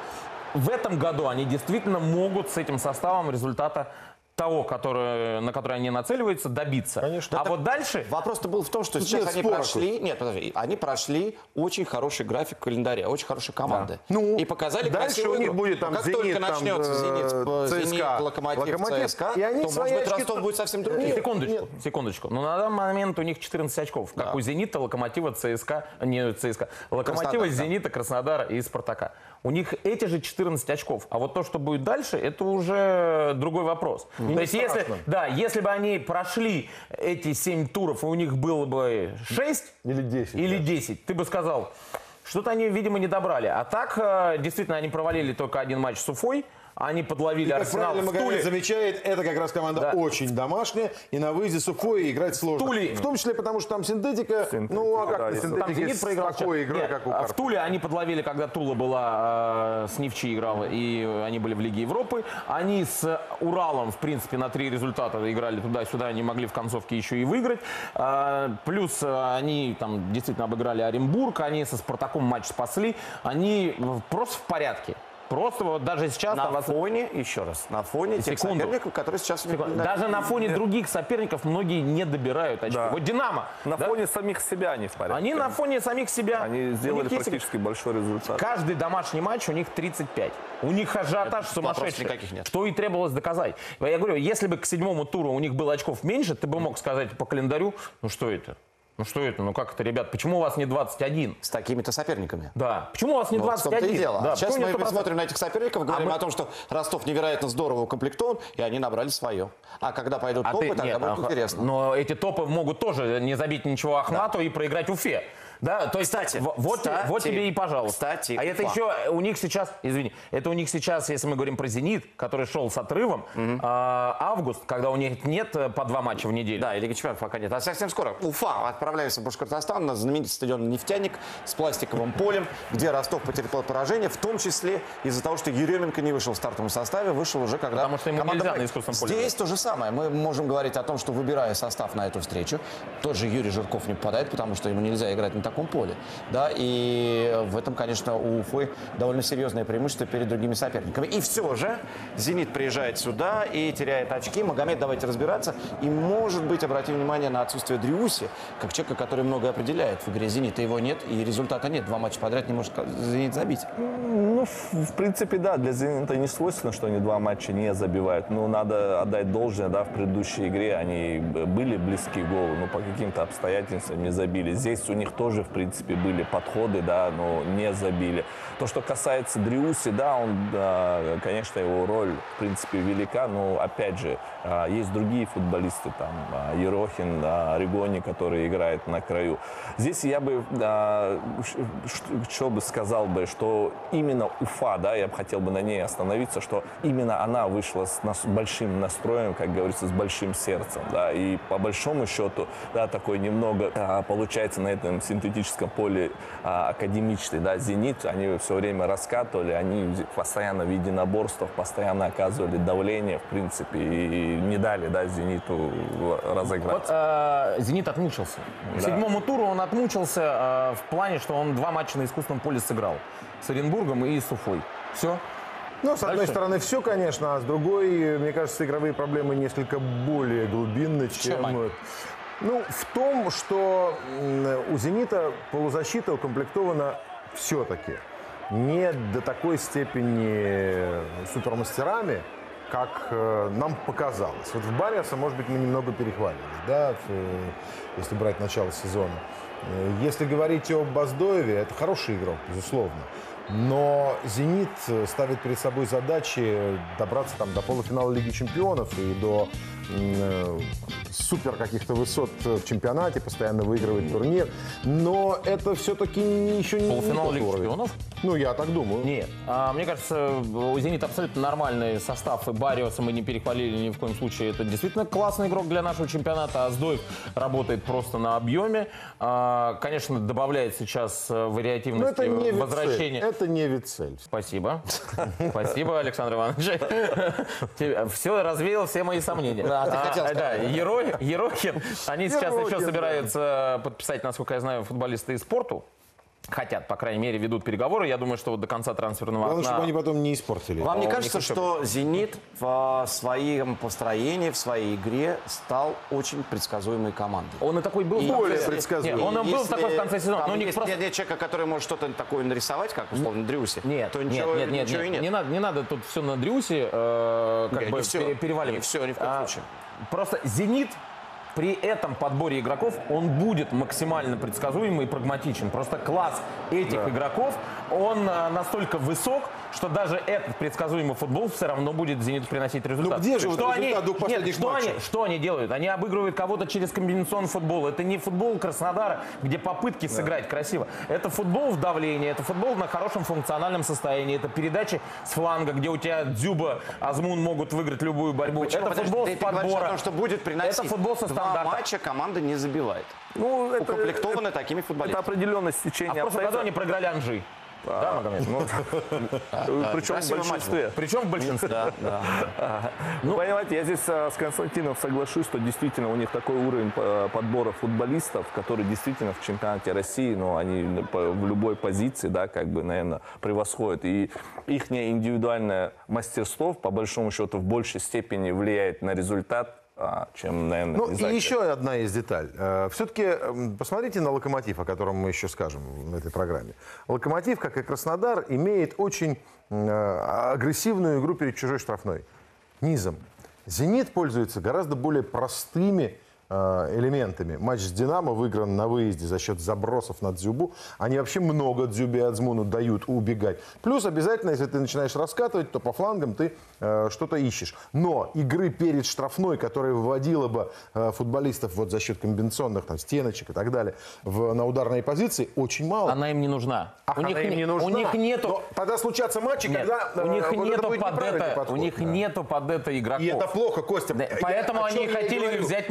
в этом году они действительно могут с этим составом результата того, который, на который они нацеливаются, добиться. а вот дальше... Вопрос-то был в том, что Тут сейчас нет они спора прошли, нет, подожди, они прошли очень хороший график календаря, очень хорошей команды. Ну, и показали дальше у них игру. будет там как «Зенит», только там, начнется э, Зенит, э, ЦСКА, Зенит, Локомотив, Локомотив, ЦСКА, и они то, может быть, Ростов тут- будет совсем другим. Нет, секундочку, секундочку. Но на данный момент у них 14 очков. Как у Зенита, Локомотива, ЦСКА, не ЦСКА, Локомотива, Краснодар, да. Зенита, Краснодара и Спартака. У них эти же 14 очков. А вот то, что будет дальше, это уже другой вопрос. То не есть, если, да, если бы они прошли эти 7 туров, и у них было бы 6 или 10, или 10 ты бы сказал, что-то они, видимо, не добрали. А так, э, действительно, они провалили только один матч с Уфой. Они подловили И, как Арсенал правильно в Магомед Туле. замечает, это как раз команда очень домашняя, и на выезде с Уфой играть сложно. Туле. В том числе потому, что там синтетика, ну а как Да, на Там синтетике «Зенит» с проиграл. такой игрой, Нет, как у а в? Туле они подловили, когда Тула была э, с Невчи играла, и они были в Лиге Европы. Они с Уралом, в принципе, на три результата играли туда-сюда, они могли в концовке еще и выиграть. А, плюс э, они там действительно обыграли Оренбург, они со Спартаком матч спасли. Они э, просто в порядке. Просто вот даже сейчас... На вас- фоне, еще раз, на фоне тех Секунду. соперников, которые сейчас... Секунду. Даже на фоне других соперников многие не добирают очки. Вот Динамо. На да? фоне самих себя они в порядке. Они на фоне самих себя. Они сделали них есть- практически большой результат. Каждый домашний матч у них 35. У них ажиотаж сумасшедший. никаких нет. Что и требовалось доказать. Я говорю, если бы к седьмому туру у них было очков меньше, ты бы мог сказать по календарю, ну что это? Ну что это? Ну как это, ребят? Почему у вас не 21? С такими-то соперниками. Да. Почему у вас не Ну, вот в том-то 21? и дело. Да, А Сейчас мы 100%? смотрим на этих соперников, говорим мы- о том, что Ростов невероятно здорово укомплектован, и они набрали свое. А когда пойдут А топы, ты- тогда нет, будет ага. интересно. Но эти топы могут тоже не забить ничего Ахмату и проиграть Уфе. Да, то есть, Кстати, вот, кстати, вот тебе и пожалуйста. кстати, а это Уфа. еще у них сейчас, извини, это у них сейчас, если мы говорим про «Зенит», который шел с отрывом, а, август, когда у них нет э, по два матча в неделю. Да, и Лиги Чемпионов пока нет. А совсем скоро Уфа отправляемся в Башкортостан на знаменитый стадион «Нефтяник» с пластиковым полем, где Ростов потерпел поражение, в том числе из-за того, что Еременко не вышел в стартовом составе, вышел уже когда Потому что ему команда нельзя на искусственном поле Здесь то же самое. Мы можем говорить о том, что выбирая состав на эту встречу, тот же Юрий Жирков не попадает, потому что ему нельзя играть на таком поле. Да, и в этом, конечно, у Уфы довольно серьезное преимущество перед другими соперниками. И все же «Зенит» приезжает сюда и теряет очки. Магомед, давайте разбираться. И, может быть, обратим внимание на отсутствие Дриуси, как человека, который многое определяет в игре «Зенита». Его нет, и результата нет. Два матча подряд не может «Зенит» забить. Ну, в, принципе, да, для «Зенита» не свойственно, что они два матча не забивают. Но надо отдать должное, да, в предыдущей игре они были близки к голу, но по каким-то обстоятельствам не забили. Здесь у них тоже, в принципе, были подходы, да, но не забили. То, что касается Дриуси, да, он, конечно, его роль, в принципе, велика, но, опять же, есть другие футболисты, там, а, Ерохин, а, Ригони, который играет на краю. Здесь я бы, а, что бы сказал бы, что именно Уфа, да, я бы хотел бы на ней остановиться, что именно она вышла с большим настроем, как говорится, с большим сердцем, да, и по большому счету, да, такой немного а, получается на этом синтетическом поле а, академичный, да, Зенит, они все время раскатывали, они постоянно в единоборствах, постоянно оказывали давление, в принципе, и не дали, да, Зениту разыграть. Вот э, «Зенит» отмучился. К Да. седьмому туру он отмучился э, в плане, что он два матча на искусственном поле сыграл. С Оренбургом и с Уфой. Все. Ну, с одной Дальше. стороны, все, конечно, а с другой, мне кажется, игровые проблемы несколько более глубинны, чем... чем Ну, в том, что у «Зенита» полузащита укомплектована все-таки не до такой степени супермастерами, как э, нам показалось. Вот в Бариаса, может быть, мы немного перехвалились, да, в, э, если брать начало сезона. Э, Если говорить о Баздоеве, это хороший игрок, безусловно. Но «Зенит» э, ставит перед собой задачи добраться там, до полуфинала Лиги Чемпионов и до супер каких-то высот в чемпионате, постоянно выигрывает турнир. Но это все-таки еще не Полуфинал Лиги. Чемпионов? Ну, я так думаю. Нет. А, мне кажется, у «Зенита» абсолютно нормальный состав. И Бариоса мы не перехвалили ни в коем случае. Это действительно классный игрок для нашего чемпионата. Аздоев работает просто на объеме. А, конечно, добавляет сейчас э, Но вариативности это не возвращения. Вицель. Это не Вицель. Спасибо. Спасибо, Александр Иванович. *laughs* Все, развеял все мои сомнения. Да, ты хотел А, Да, сказать. Еро- Ерохин. Они сейчас Ерохин, еще да. собираются подписать, насколько я знаю, футболисты из спорту. Хотят, по крайней мере, ведут переговоры. Я думаю, что вот до конца трансферного Главное, чтобы они потом не испортили. Вам не А, кажется, что «Зенит» в своем построении, в своей игре стал очень предсказуемой командой? Он и такой был в Более предсказуемый. Нет, он и был Если такой в конце сезона. там Но у них есть просто... нет человека, который может что-то такое нарисовать, как условно Дрюси, Нет, то нет, ничего, нет, нет, ничего нет, и нет. Не, надо, не надо тут все на Дрюсе э, как Не, бы не пере- переваливать. Не всё, ни в коем А, случае. Просто «Зенит» при этом подборе игроков он будет максимально предсказуемый и прагматичен. Просто класс этих игроков, он э, настолько высок, что даже этот предсказуемый футбол все равно будет «Зениту» приносить результат. Ну, где же вот что они, результат двух нет, последних что, матчей? они, что они делают? Они обыгрывают кого-то через комбинационный футбол. Это не футбол Краснодара, где попытки сыграть красиво. Это футбол в давлении, это футбол на хорошем функциональном состоянии, это передачи с фланга, где у тебя Дзюба, Азмун могут выиграть любую борьбу. Почему? Это Подожди, футбол ты, с о подбора. том, что будет приносить Это футбол со два стандарта. матча команда не забивает. Ну, это, Укомплектованы такими это футболистами. определенное А в прошлом году они проиграли Анжи. Да, Магомед? Ну, *laughs* Причем в большинстве. Причем в большинстве. Да, да. Ну, понимаете, я здесь а, с Константином соглашусь, что действительно у них такой уровень а, подбора футболистов, который действительно в чемпионате России, ну, они в любой позиции, да, как бы, наверное, превосходят. И их индивидуальное мастерство, по большому счету, в большей степени влияет на результат, а, чем, наверное, Ну, и еще одна есть деталь. Все-таки посмотрите на «Локомотив», о котором мы еще скажем в этой программе. «Локомотив», как и «Краснодар», имеет очень э, агрессивную игру перед чужой штрафной. Низом. «Зенит» пользуется гораздо более простыми э, элементами. Матч с «Динамо» выигран на выезде за счет забросов на Дзюбу. Они вообще много Дзюбе и Адзмуну дают убегать. Плюс обязательно, если ты начинаешь раскатывать, то по флангам ты э, что-то ищешь. Но игры перед штрафной, которая выводила бы э, футболистов вот за счет комбинационных там, стеночек и так далее в, на ударные позиции, очень мало. Она им не нужна. Ах, у них, им не- нужна. У них нету... Но тогда случатся матчи, Нет, когда у э, них вот это нету будет под это, подход. у них Да. нету под это игроков. И это плохо, Костя. Да, поэтому они хотели взять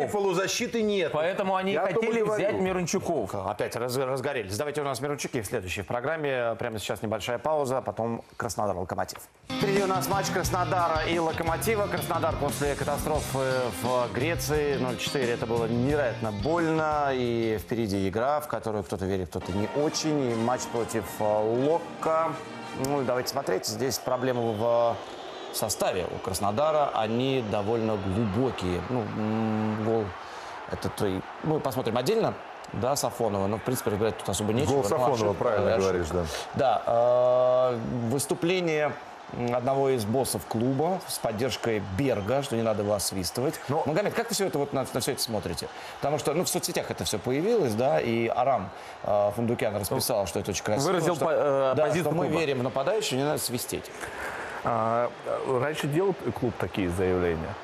Мирончуков. Полузащиты нет. Поэтому они Я хотели взять Мирончуков. Опять раз- разгорелись. Давайте у нас Мирончуки в программе. Прямо сейчас небольшая пауза, а потом Краснодар-Локомотив. Впереди у нас матч Краснодара и Локомотива. Краснодар после катастрофы в Греции 0-4. Это было невероятно больно. И впереди игра, в которую кто-то верит, кто-то не очень. И матч против э, Лока. Ну, давайте смотреть. Здесь проблемы в составе у Краснодара. Они довольно глубокие. Ну, гол это твои... Мы посмотрим отдельно. Да, Сафонова. Но, в принципе, разбирать тут особо нечего. Гол Ну, Сафонова, ошибка, правильно ошибка. говоришь, да. Да, э, выступление одного из боссов клуба с поддержкой Берга, что не надо его освистывать. Но, Магомед, как вы все это вот на, все это смотрите? Потому что ну, в соцсетях это все появилось, да, и Арам э, Фундукян расписал, что это очень красиво. Выразил что, по- э, да, позицию что мы клуба. верим в нападающего, не надо свистеть. А, раньше делал клуб такие заявления?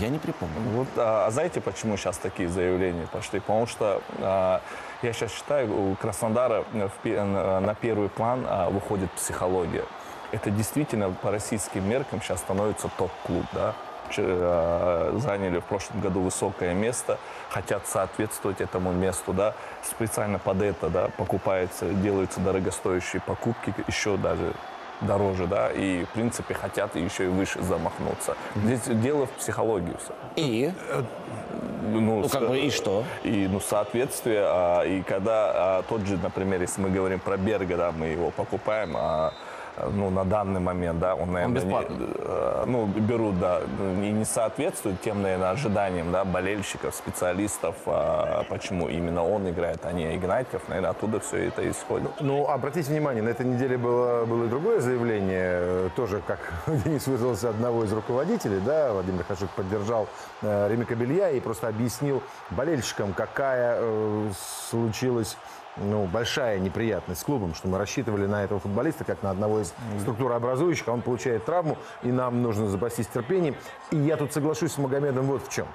Я не припомню. Вот, а, а знаете, почему сейчас такие заявления пошли? Потому что а, я сейчас считаю, у Краснодара в на первый план а, выходит психология. Это действительно по российским меркам сейчас становится топ-клуб, да? А, заняли в прошлом году высокое место, хотят соответствовать этому месту, да, специально под это, да, покупаются, делаются дорогостоящие покупки, еще даже дороже, да, и, в принципе, хотят еще и выше замахнуться. Здесь дело в психологии все. И? Ну, Ну, как бы, и что? И, ну, соответствие, а, и когда а, тот же, например, если мы говорим про Берга, да, мы его покупаем, а, ну, на данный момент, да, он, наверное, не- бесплатно. э, ну, берут, да, и не соответствует тем, наверное, ожиданиям, да, болельщиков, специалистов, а, почему именно он играет, а не Игнатьев, наверное, оттуда все это исходит. Ну, обратите внимание, на этой неделе было, было и другое заявление, э, тоже, как *laughs* Денис выразился, одного из руководителей, да, Владимир Хашик поддержал э, Ремика Белья и просто объяснил болельщикам, какая э, случилась ну, большая неприятность с клубом, что мы рассчитывали на этого футболиста как на одного из структурообразующих, а он получает травму, и нам нужно запастись терпением. И я тут соглашусь с Магомедом вот в чем.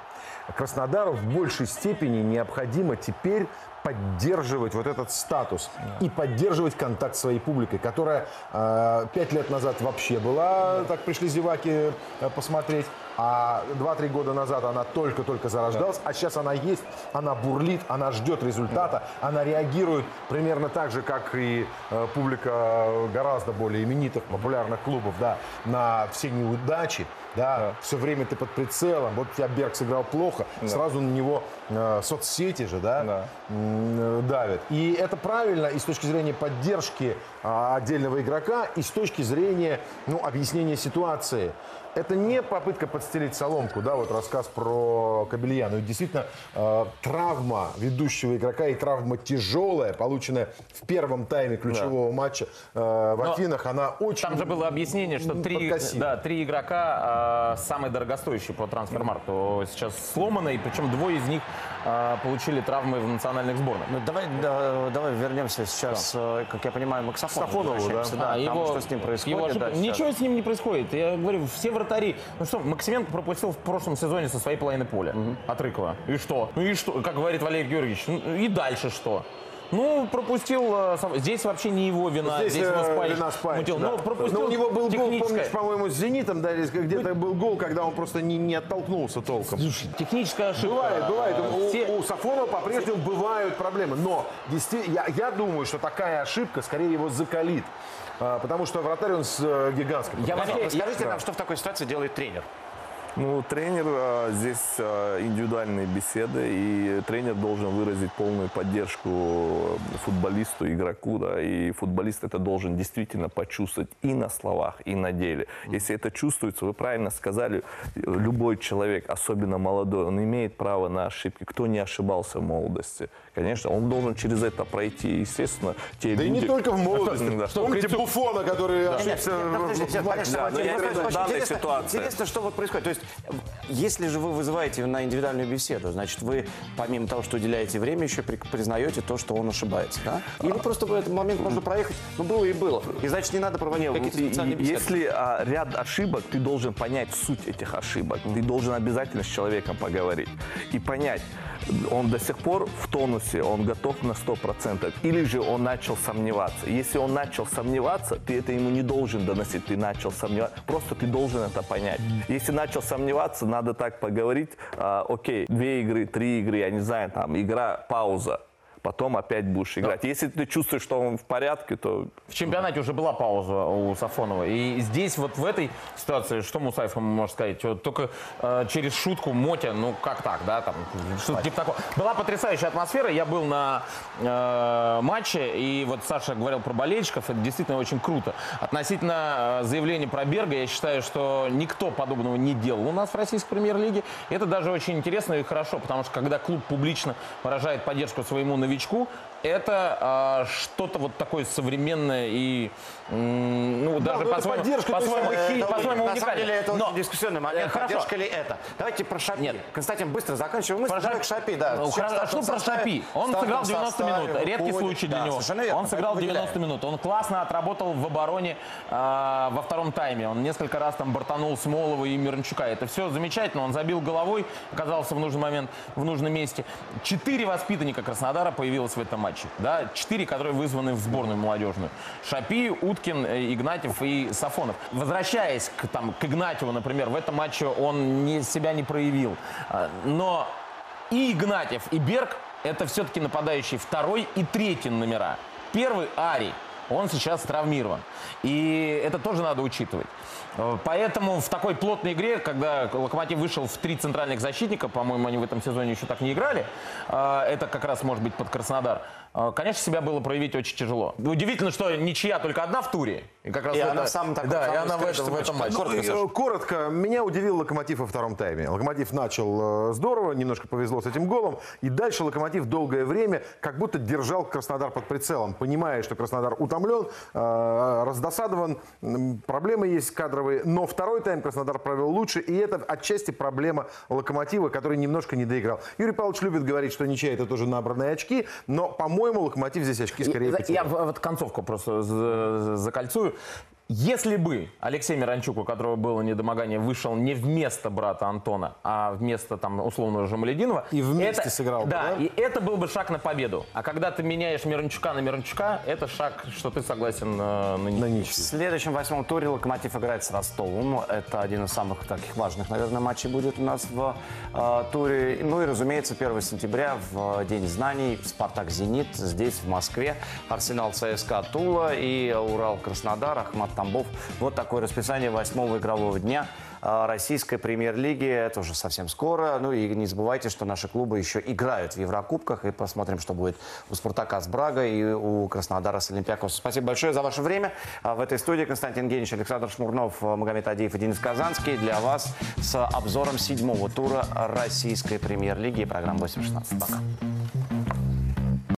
Краснодару в большей степени необходимо теперь поддерживать вот этот статус и поддерживать контакт своей публикой, которая э, пять лет назад вообще была, так пришли зеваки э, посмотреть, а 2-3 года назад она только-только зарождалась, а сейчас она есть, она бурлит, она ждет результата, она реагирует примерно так же, как и э, публика гораздо более именитых, популярных клубов, да, на все неудачи, да, все время ты под прицелом, вот у тебя Берг сыграл плохо, Да. сразу на него э, соцсети же, да, м, э, давят. И это правильно и с точки зрения поддержки а, отдельного игрока, и с точки зрения, ну, объяснения ситуации. Это не попытка подстелить соломку, да, вот рассказ про Кабельяну. И действительно, э, травма ведущего игрока и травма тяжелая, полученная в первом тайме ключевого матча э, в Но Афинах, она очень Там же было объяснение, что три, да, три игрока а, самые дорогостоящие по трансфермарту сейчас сломаны, и причем двое из них получили травмы в национальных сборных. Ну, давай, да, давай вернемся сейчас, э, как я понимаю, к Сафонову. Да. возвращаемся, А, там его- что с ним происходит. его ошибка. да, сейчас. Ничего с ним не происходит. Я говорю, все вратари. Ну что, Максименко пропустил в прошлом сезоне со своей половины поля от Рыкова. И что? Ну и что? Как говорит Валерий Георгиевич, ну и дальше что? Ну, пропустил... э, Здесь вообще не его вина. Здесь, Здесь, его э, Спайч вина Спайча, мутил. да. Ну, пропустил Но у него был гол, помнишь, по-моему, с «Зенитом», да, где-то был гол, когда он просто не, не оттолкнулся толком. техническая ошибка. Бывает, бывает. У, Все- у Сафонова по-прежнему бывают проблемы. Но действительно, я, я думаю, что такая ошибка скорее его закалит. А, Потому что вратарь он с э, гигантским. Я скажите нам, что в такой ситуации делает тренер? Ну, тренер, а, здесь а, индивидуальные беседы, и тренер должен выразить полную поддержку футболисту, игроку, да, и футболист это должен действительно почувствовать и на словах, и на деле. Если это чувствуется, вы правильно сказали, любой человек, особенно молодой, он имеет право на ошибки. Кто не ошибался в молодости? Конечно, он должен через это пройти, естественно, те Да и люди... не только в молодости. *laughs* Да. Помните Буфона, который Нет, ошибся нет, в- подождите, в нет, матче? да, но я интересно, интересно, ситуация. Интересно, что вот происходит. То есть, если же вы вызываете на индивидуальную беседу, значит, вы, помимо того, что уделяете время, еще при- признаете то, что он ошибается, да? Или просто в этот момент можно проехать, ну, было и было. И, значит, не надо проводить какие-то специальные беседы. Если а, ряд ошибок, ты должен понять суть этих ошибок. Ты должен обязательно с человеком поговорить и понять, он до сих пор в тонусе, он готов на 100%, или же он начал сомневаться. Если он начал сомневаться, ты это ему не должен доносить, ты начал сомневаться, просто ты должен это понять. Если начал сомневаться, надо так поговорить, а, окей, две игры, три игры, я не знаю, там, игра, пауза, потом опять будешь играть. Если ты чувствуешь, что он в порядке, то... В чемпионате уже была пауза у Сафонова. И здесь вот в этой ситуации, что Мусаев ему может сказать? Вот только э, через шутку Мотя, ну как так, да, там, что-то типа такого. Была потрясающая атмосфера. Я был на э, матче, и вот Саша говорил про болельщиков. Это действительно очень круто. Относительно э, заявления про Берга, я считаю, что никто подобного не делал у нас в российской премьер-лиге. Это даже очень интересно и хорошо, потому что когда клуб публично выражает поддержку своему новичку, новичку это э, что-то вот такое современное и ну даже ну, по-своему, есть, по-своему, хи- это- по-своему На самом деле это Но- очень дискуссионный момент. Э. Поддержка ли это? Давайте про Шапи. Нет. Константин, быстро заканчиваем. Мы Про Шапи. Шапи, да. Ну, в что про Шапи? Он сыграл стартовом 90 минут. составе Редкий уходит. случай для Да, него. совершенно верно, Он сыграл поэтому 90 минут. Он классно отработал в обороне э, во втором тайме. Он несколько раз там бортанул Смолова и Мирончука. Это все замечательно. Он забил головой, оказался в нужный момент в нужном месте. Четыре воспитанника Краснодара появилось в этом матче. Да? Четыре, которые вызваны в сборную молодежную. Шапи, Уткин, э, Игнатьев и Сафонов. Возвращаясь к, там, к Игнатьеву, например, в этом матче он не, себя не проявил. А, Но и Игнатьев, и Берг – это все-таки нападающие второй и третий номера. Первый – Ари. Он сейчас травмирован. И это тоже надо учитывать. Поэтому в такой плотной игре, когда Локомотив вышел в три центральных защитника, по-моему, они в этом сезоне еще так не играли, э, это как раз может быть под Краснодар, конечно, себя было проявить очень тяжело. Удивительно, что ничья только одна в туре. И как раз И она это- в самом таком Да, и она в, этом- в этом матче. Ну, и, э, коротко, меня удивил Локомотив во втором тайме. Локомотив начал э, здорово, немножко повезло с этим голом. И дальше Локомотив долгое время как будто держал Краснодар под прицелом, понимая, что Краснодар утомлен, э, раздосадован, проблемы есть кадровые. Но второй тайм Краснодар провел лучше, и это отчасти проблема Локомотива, который немножко не доиграл. Юрий Павлович любит говорить, что ничья это тоже набранные очки, но, по-моему, Локомотив здесь очки скорее Я- потерял. Я вот концовку просто за- закольцую. Если бы Алексей Миранчук, у которого было недомогание, вышел не вместо брата Антона, а вместо там условного Жамалединова... И вместе сыграл бы, да, да? и это был бы шаг на победу. А когда ты меняешь Миранчука на Миранчука, это шаг, что ты согласен э, на, на В следующем восьмом туре Локомотив играет с Ростовом. Это один из самых таких важных, наверное, матчей будет у нас в э, туре. Ну и, разумеется, 1 сентября в э, День знаний Спартак Зенит здесь, в Москве. Арсенал ЦСКА Тула и Урал Краснодар, Ахмат Тамбов. Вот такое расписание восьмого игрового дня э, российской премьер-лиги. Это уже совсем скоро. Ну и не забывайте, что наши клубы еще играют в Еврокубках. И посмотрим, что будет у Спартака с Брагой и у Краснодара с Олимпиакосом. Спасибо большое за ваше время. А В этой студии Константин Генич, Александр Шмурнов, Магомед Адиев и Денис Казанский. Для вас с обзором седьмого тура российской премьер-лиги и программы 8.16. Пока.